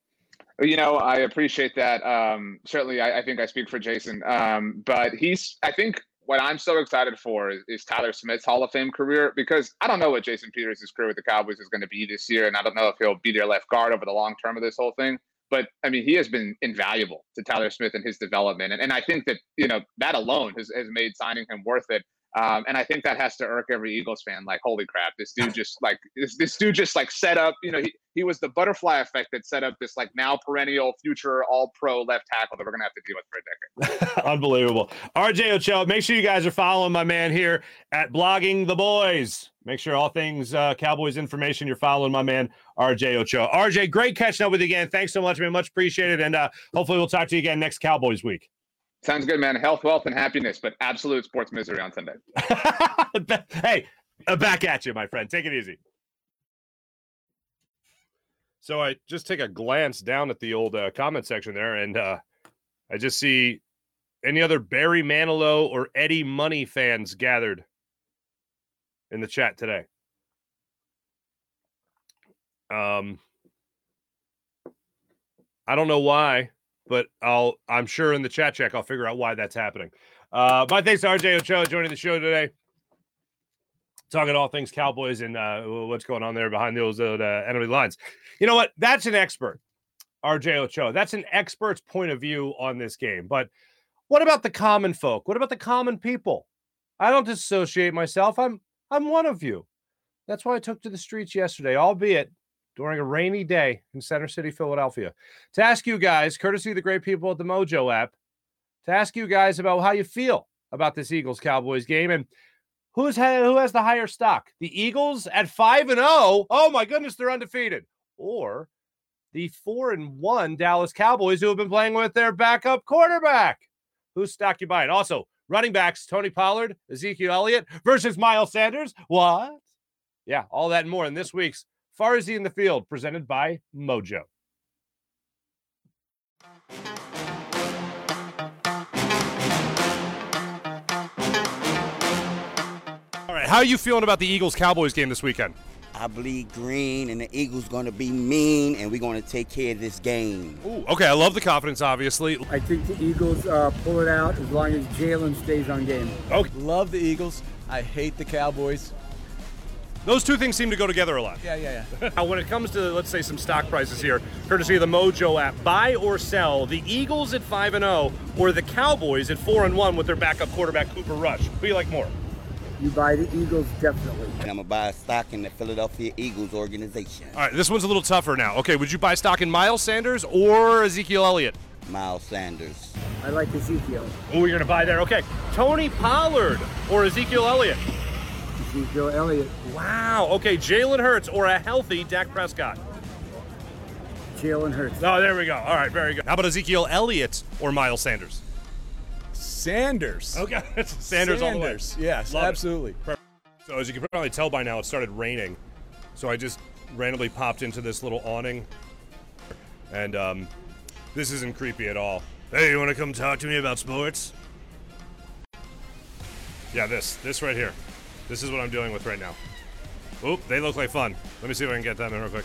You know, I appreciate that. Um, certainly, I, I, think I speak for Jason. Um, but he's, I think, what I'm so excited for is, is, Tyler Smith's Hall of Fame career because I don't know what Jason Peters' career with the Cowboys is going to be this year, and I don't know if he'll be their left guard over the long term of this whole thing. But I mean, he has been invaluable to Tyler Smith and his development, and, and I think that you know that alone has, has made signing him worth it. Um, and I think that has to irk every Eagles fan. Like, holy crap, this dude just like this, this dude just like set up. You know, he, he was the butterfly effect that set up this like now perennial future All Pro left tackle that we're gonna have to deal with for a decade. [laughs] Unbelievable. RJ Ochoa, make sure you guys are following my man here at Blogging the Boys. Make sure all things uh, Cowboys information you're following my man RJ Ochoa. RJ, great catching up with you again. Thanks so much, man. Much appreciated, and uh, hopefully we'll talk to you again next Cowboys week. Sounds good, man. Health, wealth, and happiness, but absolute sports misery on Sunday. [laughs] hey, uh, back at you, my friend. Take it easy. So I just take a glance down at the old uh, comment section there, and uh, I just see any other Barry Manilow or Eddie Money fans gathered in the chat today. Um, I don't know why but I'll I'm sure in the chat check I'll figure out why that's happening. Uh, my thanks to RJ Ochoa joining the show today. Talking all things Cowboys and uh, what's going on there behind those uh, enemy lines. You know what? That's an expert, RJ Ochoa. That's an expert's point of view on this game. But what about the common folk? What about the common people? I don't disassociate myself. I'm I'm one of you. That's why I took to the streets yesterday, albeit during a rainy day in Center City, Philadelphia, to ask you guys, courtesy of the great people at the Mojo app, to ask you guys about how you feel about this Eagles Cowboys game and who's who has the higher stock? The Eagles at 5 and 0. Oh my goodness, they're undefeated. Or the 4 and 1 Dallas Cowboys who have been playing with their backup quarterback. Whose stock you buying? Also, running backs Tony Pollard, Ezekiel Elliott versus Miles Sanders. What? Yeah, all that and more in this week's Farzy in the Field, presented by Mojo. All right, how are you feeling about the Eagles Cowboys game this weekend? I bleed green, and the Eagles going to be mean, and we're going to take care of this game. Ooh, okay, I love the confidence, obviously. I think the Eagles uh, pull it out as long as Jalen stays on game. Okay. Love the Eagles. I hate the Cowboys. Those two things seem to go together a lot. Yeah, yeah, yeah. [laughs] now, when it comes to, let's say, some stock prices here, courtesy of the Mojo app, buy or sell the Eagles at 5 and 0 or the Cowboys at 4 and 1 with their backup quarterback, Cooper Rush. Who do you like more? You buy the Eagles, definitely. And I'm going to buy a stock in the Philadelphia Eagles organization. All right, this one's a little tougher now. Okay, would you buy stock in Miles Sanders or Ezekiel Elliott? Miles Sanders. I like Ezekiel. Oh, you're going to buy there. Okay. Tony Pollard or Ezekiel Elliott? Ezekiel Elliott. Wow. Okay, Jalen Hurts or a healthy Dak Prescott? Jalen Hurts. Oh, there we go. All right, very good. How about Ezekiel Elliott or Miles Sanders? Sanders. Okay, [laughs] Sanders, all the way. Sanders. Yes, Love it. absolutely. So as you can probably tell by now, it started raining. So I just randomly popped into this little awning, and um, this isn't creepy at all. Hey, you want to come talk to me about sports? Yeah, this, this right here. This is what I'm dealing with right now. Oop, they look like fun. Let me see if I can get them in real quick.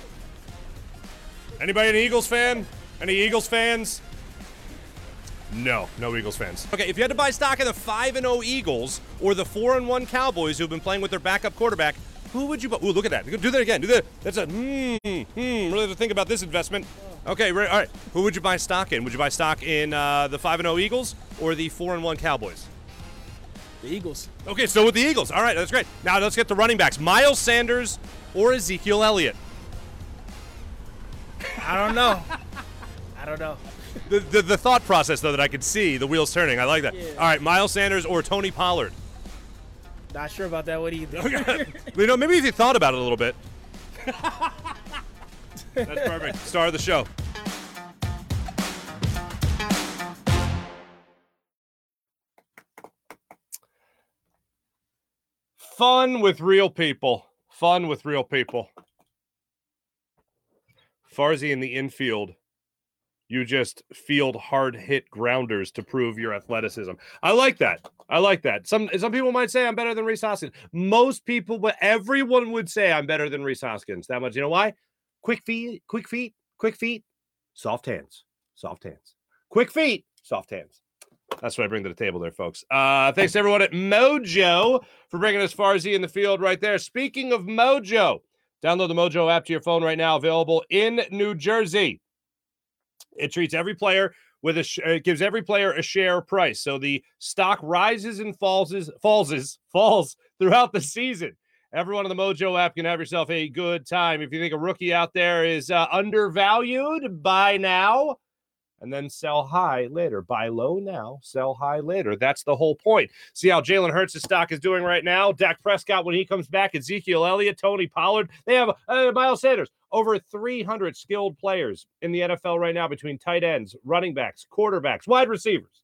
Anybody an Eagles fan? Any Eagles fans? No, no Eagles fans. Okay, if you had to buy stock in the 5 and 0 Eagles or the 4 and 1 Cowboys who've been playing with their backup quarterback, who would you buy? Ooh, look at that. Do that again. Do that. That's a hmm, hmm. Really have to think about this investment. Okay, right, all right. Who would you buy stock in? Would you buy stock in uh, the 5 and 0 Eagles or the 4 and 1 Cowboys? The Eagles. Okay, still with the Eagles. All right, that's great. Now let's get the running backs. Miles Sanders or Ezekiel Elliott? I don't know. [laughs] I don't know. The, the, the thought process, though, that I could see, the wheels turning. I like that. Yeah. All right, Miles Sanders or Tony Pollard? Not sure about that. What do you think? Okay. you know, maybe if you thought about it a little bit. [laughs] That's perfect. Star of the show. Fun with real people. Fun with real people. Farzy in the infield. You just field hard hit grounders to prove your athleticism. I like that. I like that. Some some people might say I'm better than Rhys Hoskins. Most people, but everyone would say I'm better than Rhys Hoskins. That much. You know why? Quick feet, quick feet, quick feet, soft hands, soft hands. Quick feet, soft hands. That's what I bring to the table there, folks. Uh, thanks to everyone at Mojo for bringing us Farzy in the field right there. Speaking of Mojo, download the Mojo app to your phone right now, available in New Jersey. It treats every player with a sh- it gives every player a share price. So the stock rises and falls falls falls throughout the season. Everyone on the Mojo app can have yourself a good time. If you think a rookie out there is uh, undervalued, by now and then sell high later. Buy low now, sell high later. That's the whole point. See how Jalen Hurts' stock is doing right now. Dak Prescott when he comes back, Ezekiel Elliott, Tony Pollard. They have uh, Miles Sanders. Over 300 skilled players in the NFL right now between tight ends, running backs, quarterbacks, wide receivers.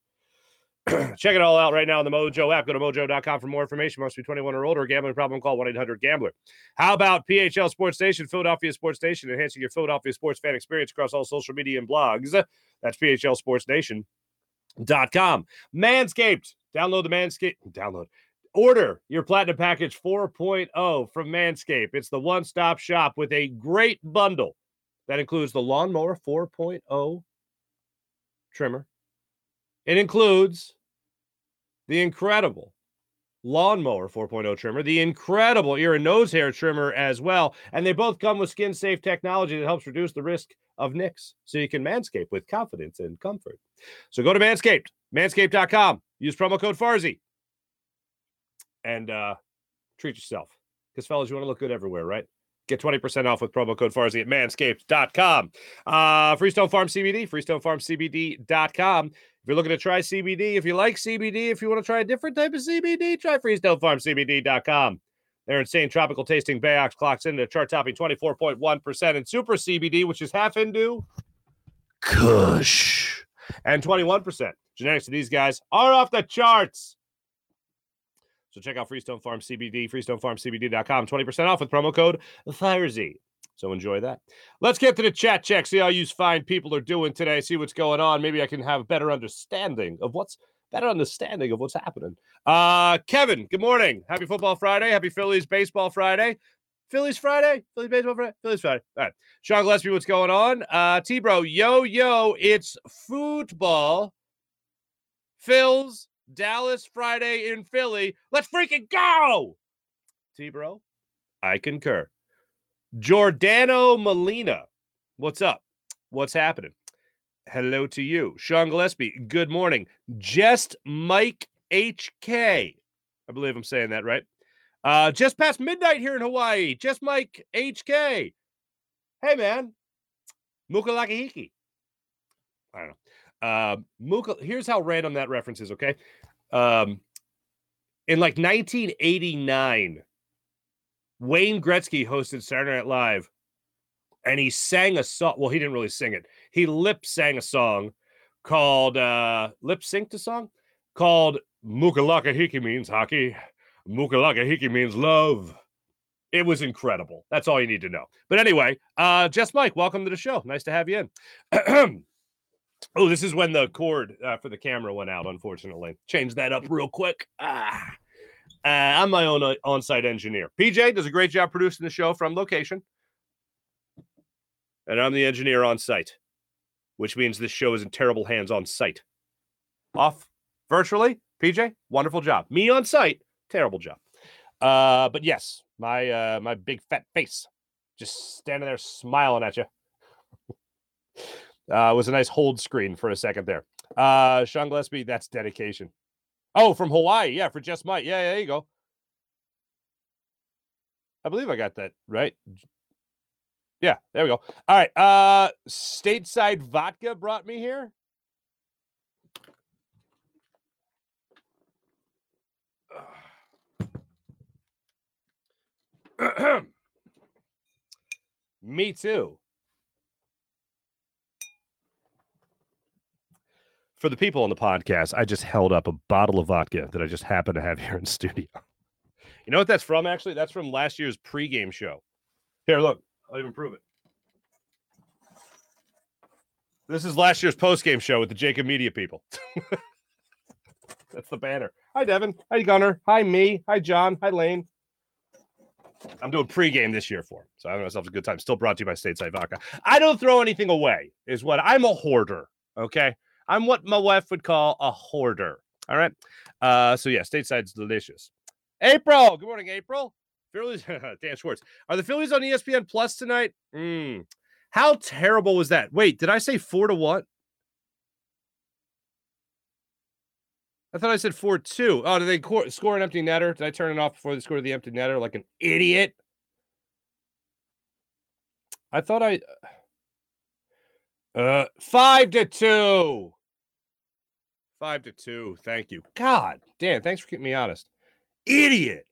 [clears throat] Check it all out right now on the Mojo app. Go to mojo.com for more information. Must be 21 or older. Gambling problem? Call 1 800 Gambler. How about PHL Sports Nation, Philadelphia Sports Station, enhancing your Philadelphia sports fan experience across all social media and blogs? That's PHL Sports Nation.com. Manscaped. Download the Manscaped. Download. Order your platinum package 4.0 from Manscaped. It's the one stop shop with a great bundle that includes the Lawnmower 4.0 trimmer. It includes the incredible Lawnmower 4.0 trimmer, the incredible ear and nose hair trimmer as well. And they both come with skin safe technology that helps reduce the risk of nicks so you can manscape with confidence and comfort. So go to Manscaped, manscaped.com, use promo code Farzy, and uh, treat yourself. Because, fellas, you want to look good everywhere, right? Get 20% off with promo code Farzy at manscaped.com. Uh, Freestone Farm CBD, freestonefarmcbd.com. If you're looking to try CBD, if you like CBD, if you want to try a different type of CBD, try freestonefarmcbd.com. Their insane tropical tasting Bayox clocks into chart topping 24.1% and super CBD, which is half into Kush and 21%. Genetics of these guys are off the charts. So check out Freestone Farm CBD, freestonefarmcbd.com, 20% off with promo code FARZY. So enjoy that. Let's get to the chat check, see how you fine people are doing today, see what's going on. Maybe I can have a better understanding of what's better understanding of what's happening. Uh Kevin, good morning. Happy football Friday. Happy Phillies baseball Friday. Phillies Friday, Phillies baseball Friday, Phillies Friday. All right. Sean Gillespie, what's going on? Uh T Bro, yo, yo, it's football. Phil's Dallas Friday in Philly. Let's freaking go. T Bro, I concur. Giordano Molina, what's up? What's happening? Hello to you. Sean Gillespie, good morning. Just Mike HK. I believe I'm saying that right. Uh, just past midnight here in Hawaii. Just Mike HK. Hey, man. Mukalakahiki. I don't know. Uh, Muka, here's how random that reference is, okay? Um, in like 1989, Wayne Gretzky hosted Saturday Night Live and he sang a song. Well, he didn't really sing it. He lip sang a song called uh lip synced a song called Mukalaka Hiki means hockey. Mukalaka Hiki means love. It was incredible. That's all you need to know. But anyway, uh Jess Mike, welcome to the show. Nice to have you in. [clears throat] oh, this is when the cord uh, for the camera went out, unfortunately. Change that up real quick. Ah. Uh, I'm my own uh, on-site engineer. PJ does a great job producing the show from location and I'm the engineer on site, which means this show is in terrible hands on site. Off virtually, PJ, wonderful job. Me on site, terrible job. Uh, but yes, my uh, my big fat face, just standing there smiling at you. [laughs] uh, was a nice hold screen for a second there. Uh, Sean Gillespie, that's dedication. Oh, from Hawaii, yeah, for just Mike. Yeah, yeah, there you go. I believe I got that right. Yeah, there we go. All right. Uh stateside vodka brought me here. [clears throat] me too. For the people on the podcast, I just held up a bottle of vodka that I just happen to have here in [laughs] studio. You know what that's from, actually? That's from last year's pregame show. Here, look. I'll even prove it. This is last year's post-game show with the Jacob Media people. [laughs] That's the banner. Hi, Devin. Hi, Gunner. Hi, me. Hi, John. Hi, Lane. I'm doing pregame this year for him. So I have myself a good time. Still brought to you by Stateside Vodka. I don't throw anything away, is what I'm a hoarder. Okay. I'm what my wife would call a hoarder. All right. Uh, so yeah, stateside's delicious. April. Good morning, April. Phillies, [laughs] Dan Schwartz. Are the Phillies on ESPN Plus tonight? Mm. How terrible was that? Wait, did I say four to what? I thought I said four two. Oh, did they co- score an empty netter? Did I turn it off before they scored the empty netter like an idiot? I thought I. Uh, five to two. Five to two. Thank you. God, Dan, thanks for keeping me honest. Idiot.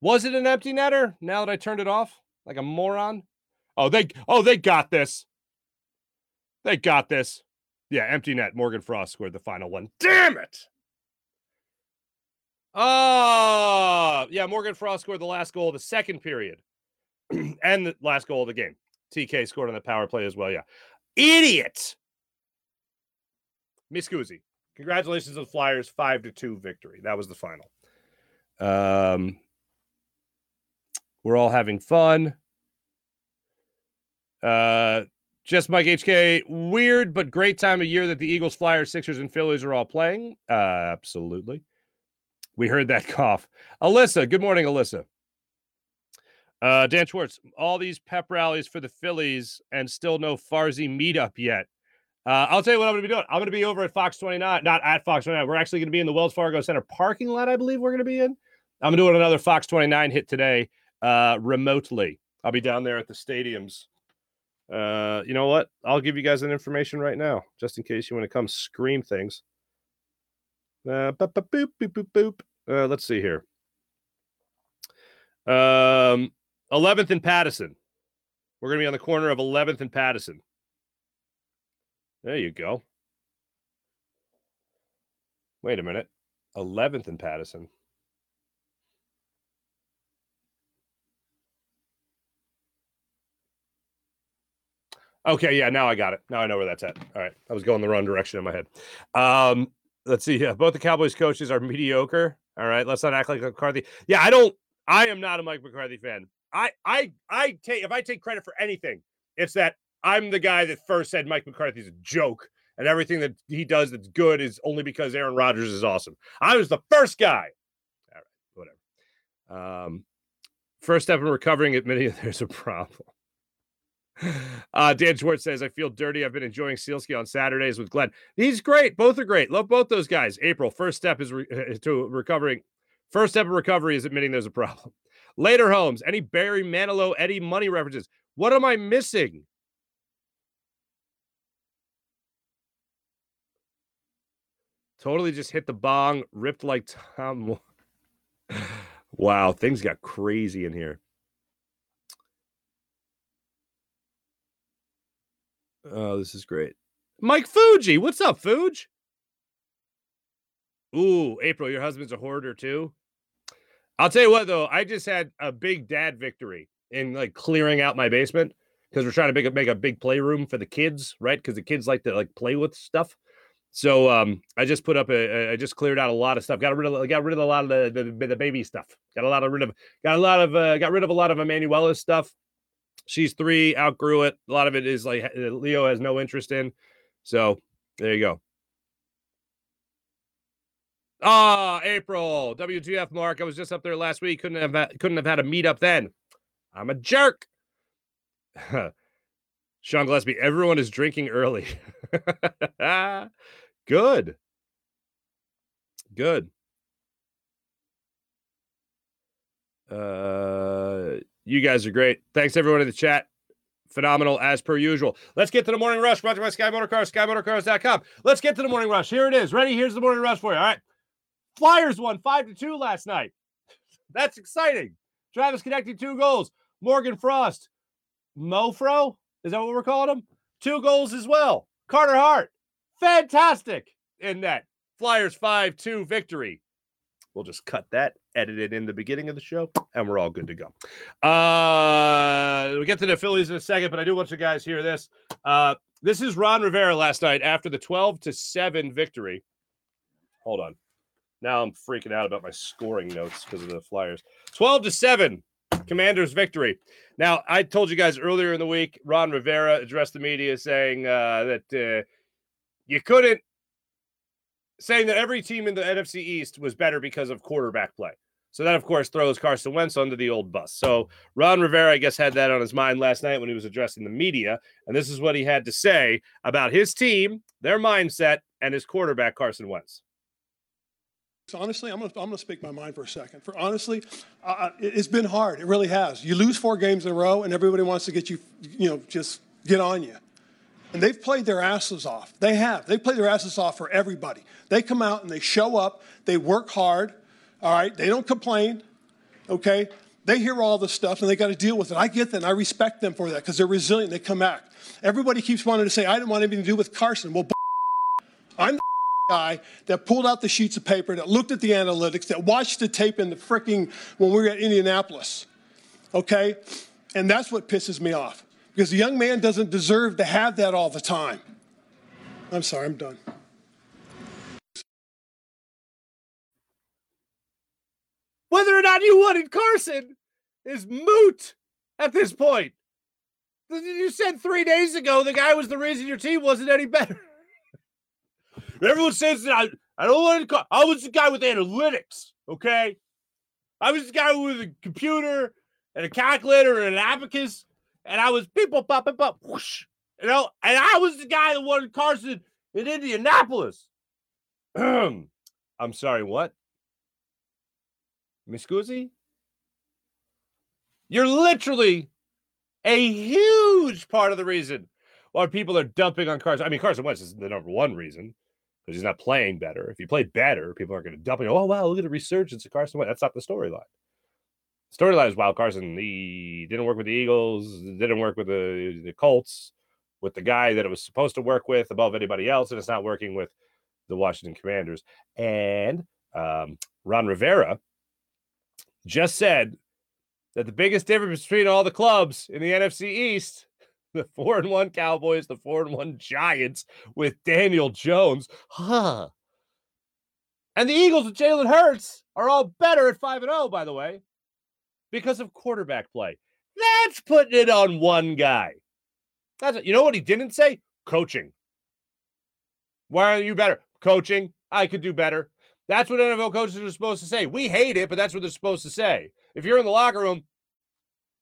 Was it an empty netter? Now that I turned it off, like a moron. Oh, they oh they got this. They got this. Yeah, empty net. Morgan Frost scored the final one. Damn it. Oh, yeah. Morgan Frost scored the last goal of the second period [clears throat] and the last goal of the game. TK scored on the power play as well. Yeah. Idiot. Miss Congratulations to the Flyers 5 to 2 victory. That was the final. Um, we're all having fun. Uh, just Mike HK, weird but great time of year that the Eagles, Flyers, Sixers, and Phillies are all playing. Uh, absolutely. We heard that [laughs] cough. Alyssa, good morning, Alyssa. Uh, Dan Schwartz, all these pep rallies for the Phillies and still no Farzy meetup yet. Uh, I'll tell you what I'm going to be doing. I'm going to be over at Fox 29, not at Fox 29. We're actually going to be in the Wells Fargo Center parking lot, I believe we're going to be in. I'm doing another Fox 29 hit today uh, remotely. I'll be down there at the stadiums. Uh, you know what? I'll give you guys an information right now, just in case you want to come scream things. Uh, boop, boop, boop. Uh, let's see here. Um, 11th and Pattison. We're going to be on the corner of 11th and Pattison. There you go. Wait a minute. 11th and Pattison. Okay, yeah, now I got it. Now I know where that's at. All right. I was going the wrong direction in my head. Um, let's see. Yeah, both the Cowboys coaches are mediocre. All right, let's not act like McCarthy. Yeah, I don't I am not a Mike McCarthy fan. I I I take if I take credit for anything, it's that I'm the guy that first said Mike McCarthy's a joke and everything that he does that's good is only because Aaron Rodgers is awesome. I was the first guy. All right, whatever. Um, first step in recovering, admitting [laughs] there's a problem. Uh, Dan Schwartz says, I feel dirty. I've been enjoying Sealski on Saturdays with Glenn. He's great. Both are great. Love both those guys. April, first step is re- to recovering. First step of recovery is admitting there's a problem. Later, Holmes, any Barry Manilow, Eddie Money references? What am I missing? Totally just hit the bong, ripped like Tom. [sighs] wow, things got crazy in here. Oh, this is great. Mike Fuji, what's up, Fuji? Ooh, April, your husband's a hoarder too. I'll tell you what though, I just had a big dad victory in like clearing out my basement because we're trying to make a make a big playroom for the kids, right? Because the kids like to like play with stuff. So um, I just put up a, I just cleared out a lot of stuff. Got rid of got rid of a lot of the, the, the baby stuff. Got a lot of rid of got a lot of uh, got rid of a lot of Emanuela's stuff. She's three, outgrew it. A lot of it is like Leo has no interest in. So there you go. Ah, April, WGF Mark. I was just up there last week. Couldn't have couldn't have had a meetup then. I'm a jerk. [laughs] Sean Gillespie, everyone is drinking early. [laughs] Good. Good. Uh, you guys are great. Thanks everyone in the chat. Phenomenal as per usual. Let's get to the morning rush brought to you by Sky Motorcars, SkyMotorcars.com. Let's get to the morning rush. Here it is. Ready? Here's the morning rush for you. All right. Flyers won five to two last night. [laughs] That's exciting. Travis Konecny two goals. Morgan Frost, Mofro, is that what we're calling him? Two goals as well. Carter Hart, fantastic in that Flyers 5 2 victory. We'll just cut that, edit it in the beginning of the show, and we're all good to go. Uh, we'll get to the Phillies in a second, but I do want you guys hear this. Uh, this is Ron Rivera last night after the 12 to 7 victory. Hold on. Now I'm freaking out about my scoring notes because of the Flyers. 12 to 7, Commanders victory. Now, I told you guys earlier in the week, Ron Rivera addressed the media saying uh, that uh, you couldn't, saying that every team in the NFC East was better because of quarterback play. So that, of course, throws Carson Wentz under the old bus. So Ron Rivera, I guess, had that on his mind last night when he was addressing the media. And this is what he had to say about his team, their mindset, and his quarterback, Carson Wentz. So honestly, I'm I'm gonna speak my mind for a second. For honestly, uh, it's been hard. It really has. You lose four games in a row, and everybody wants to get you, you know, just get on you. And they've played their asses off. They have. They played their asses off for everybody. They come out and they show up. They work hard. All right. They don't complain. Okay. They hear all this stuff and they got to deal with it. I get that. And I respect them for that because they're resilient. They come back. Everybody keeps wanting to say, I didn't want anything to do with Carson. Well, [laughs] I'm the [laughs] guy that pulled out the sheets of paper, that looked at the analytics, that watched the tape in the freaking when we were at Indianapolis. Okay? And that's what pisses me off because a young man doesn't deserve to have that all the time. I'm sorry, I'm done. Whether or not you wanted Carson is moot at this point. You said three days ago the guy was the reason your team wasn't any better. [laughs] Everyone says that I, I don't want to. I was the guy with analytics. Okay, I was the guy with a computer and a calculator and an abacus, and I was people popping pop pop whoosh, you know, and I was the guy that wanted Carson in Indianapolis. [clears throat] I'm sorry, what? Miss Guzzi? You're literally A huge part of the reason why people are dumping on Carson. I mean, Carson Wentz is the number one reason because he's not playing better. If he played better, people aren't going to dump him. Oh, wow, look at the resurgence of Carson Wentz. That's not the storyline. Storyline is, wow, Carson, he didn't work with the Eagles, didn't work with the, the Colts, with the guy that it was supposed to work with above anybody else, and it's not working with the Washington Commanders. And um, Ron Rivera just said that the biggest difference between all the clubs in the NFC East, the four and one Cowboys, the four and one Giants with Daniel Jones, huh? And the Eagles with Jalen Hurts are all better at five and zero, by the way, because of quarterback play. That's putting it on one guy. That's you know what he didn't say? Coaching. Why are you better? Coaching. I could do better. That's what NFL coaches are supposed to say. We hate it, but that's what they're supposed to say. If you're in the locker room,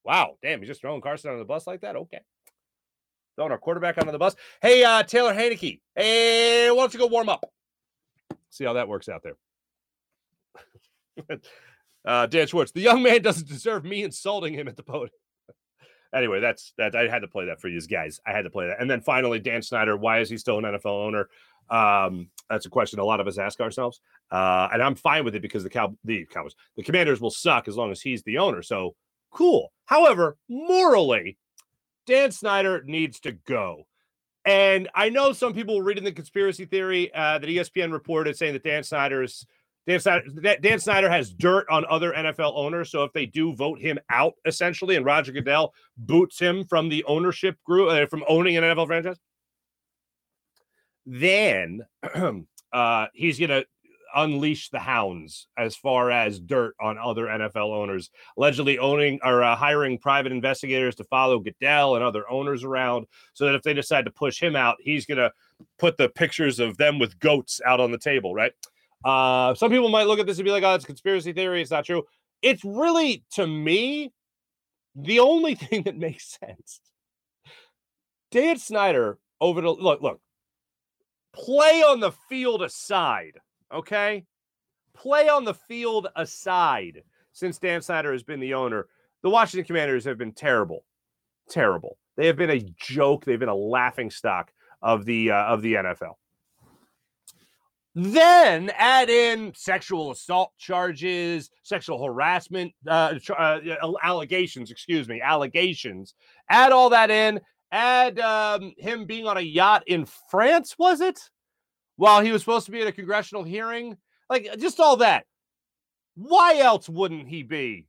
wow, damn, he's just throwing Carson under the bus like that. Okay. Throwing our quarterback under the bus. Hey, uh, Taylor Heinicke. Hey, why don't you go warm up? See how that works out there. [laughs] uh, Dan Schwartz, the young man doesn't deserve me insulting him at the podium. [laughs] anyway, that's that. I had to play that for you guys. I had to play that. And then finally, Dan Snyder. Why is he still an NFL owner? Um, that's a question a lot of us ask ourselves. Uh, and I'm fine with it because the cow the Cowboys, the commanders will suck as long as he's the owner. So cool. However, morally, Dan Snyder needs to go. And I know some people were reading the conspiracy theory uh, that ESPN reported saying that Dan Snyder is Dan Snyder, Dan Snyder has dirt on other NFL owners. So if they do vote him out, essentially, and Roger Goodell boots him from the ownership group, uh, from owning an NFL franchise, then [clears throat] uh, he's going to unleash the hounds as far as dirt on other NFL owners, allegedly owning or uh, hiring private investigators to follow Goodell and other owners around, so that if they decide to push him out, he's going to put the pictures of them with goats out on the table, right? Uh, some people might look at this and be like, "Oh, it's conspiracy theory. It's not true." It's really, to me, the only [laughs] thing that makes sense. Dan Snyder over the look, look, play on the field aside, okay? Play on the field aside. Since Dan Snyder has been the owner, the Washington Commanders have been terrible, terrible. They have been a joke. They've been a laughing stock of the uh, of the NFL. Then add in sexual assault charges, sexual harassment uh, uh, allegations. Excuse me, allegations. Add all that in, add um, him being on a yacht in France, was it? While he was supposed to be at a congressional hearing. Like, just all that. Why else wouldn't he be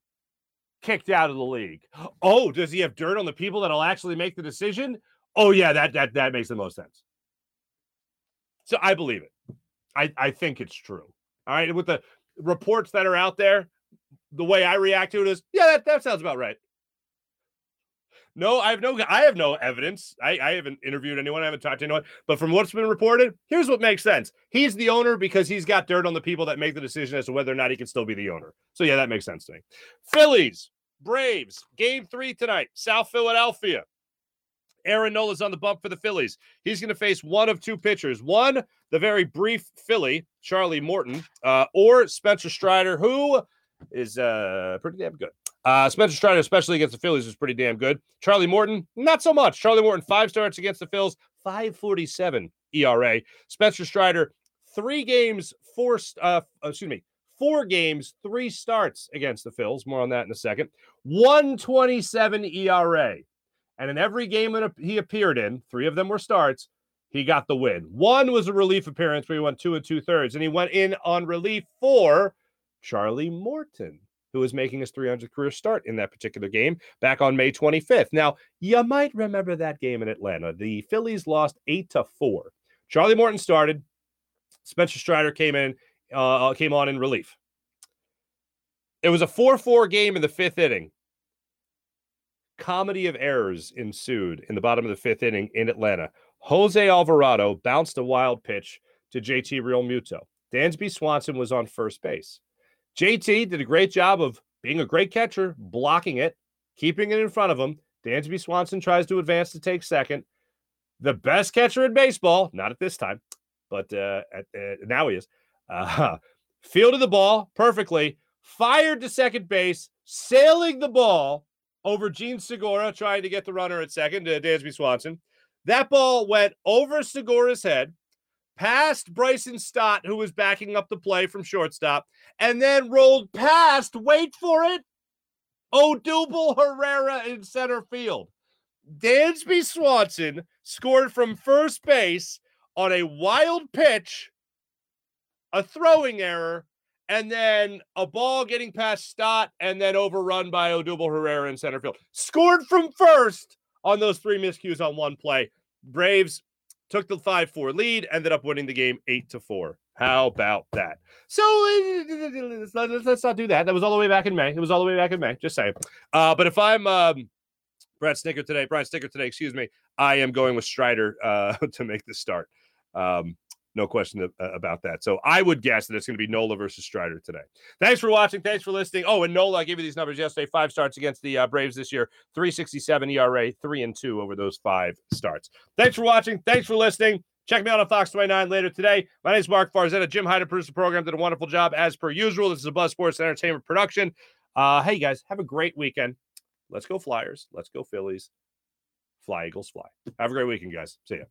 kicked out of the league? Oh, does he have dirt on the people that'll actually make the decision? Oh, yeah, that that that makes the most sense. So I believe it. I, I think it's true. All right. With the reports that are out there, the way I react to it is, yeah, that, that sounds about right. No, I have no I have no evidence. I, I haven't interviewed anyone, I haven't talked to anyone, but from what's been reported, here's what makes sense. He's the owner because he's got dirt on the people that make the decision as to whether or not he can still be the owner. So yeah, that makes sense to me. Phillies, Braves, game three tonight, South Philadelphia. Aaron Nola's on the bump for the Phillies. He's going to face one of two pitchers. One, the very brief Philly, Charlie Morton, uh, or Spencer Strider, who is uh, pretty damn good. Uh, Spencer Strider, especially against the Phillies, is pretty damn good. Charlie Morton, not so much. Charlie Morton, five starts against the Phils, 547 ERA. Spencer Strider, three games, four, uh, excuse me, four games, three starts against the Phils. More on that in a second. 127 ERA. And in every game that he appeared in, three of them were starts, he got the win. One was a relief appearance where he went two and two thirds, and he went in on relief for Charlie Morton who was making his 300th career start in that particular game back on May 25th. Now, you might remember that game in Atlanta. The Phillies lost 8 to 4. Charlie Morton started. Spencer Strider came in uh, came on in relief. It was a 4-4 game in the 5th inning. Comedy of errors ensued in the bottom of the 5th inning in Atlanta. Jose Alvarado bounced a wild pitch to JT Realmuto. Dansby Swanson was on first base. JT did a great job of being a great catcher, blocking it, keeping it in front of him. Dansby Swanson tries to advance to take second. The best catcher in baseball, not at this time, but uh, at, uh, now he is, uh, [laughs] fielded the ball perfectly, fired to second base, sailing the ball over Jean Segura trying to get the runner at second to Dansby Swanson. That ball went over Segura's head, past Bryson Stott, who was backing up the play from shortstop, and then rolled past, wait for it, Odubel Herrera in center field. Dansby Swanson scored from first base on a wild pitch, a throwing error, and then a ball getting past Stott and then overrun by Odubel Herrera in center field. Scored from first on those three miscues on one play. Braves took the 5 4 lead, ended up winning the game 8 to 4. How about that? So let's not, do that. That was all the way back in May. It was all the way back in May. Just saying. Uh, but if I'm um, Brad Snitker today, Brian Snitker today, excuse me, I am going with Strider uh, [laughs] to make the start. Um, no question about that. So I would guess that it's going to be Nola versus Strider today. Thanks for watching. Thanks for listening. Oh, and Nola, I gave you these numbers yesterday. Five starts against the uh, Braves this year. 367 ERA, three and two over those five starts. Thanks for watching. Thanks for listening. Check me out on Fox 29 later today. My name is Mark Farzetta. Jim Hyder produced the program, did a wonderful job as per usual. This is a Buzz Sports Entertainment production. Uh, hey, guys, have a great weekend. Let's go Flyers. Let's go Phillies. Fly Eagles fly. Have a great weekend, guys. See ya.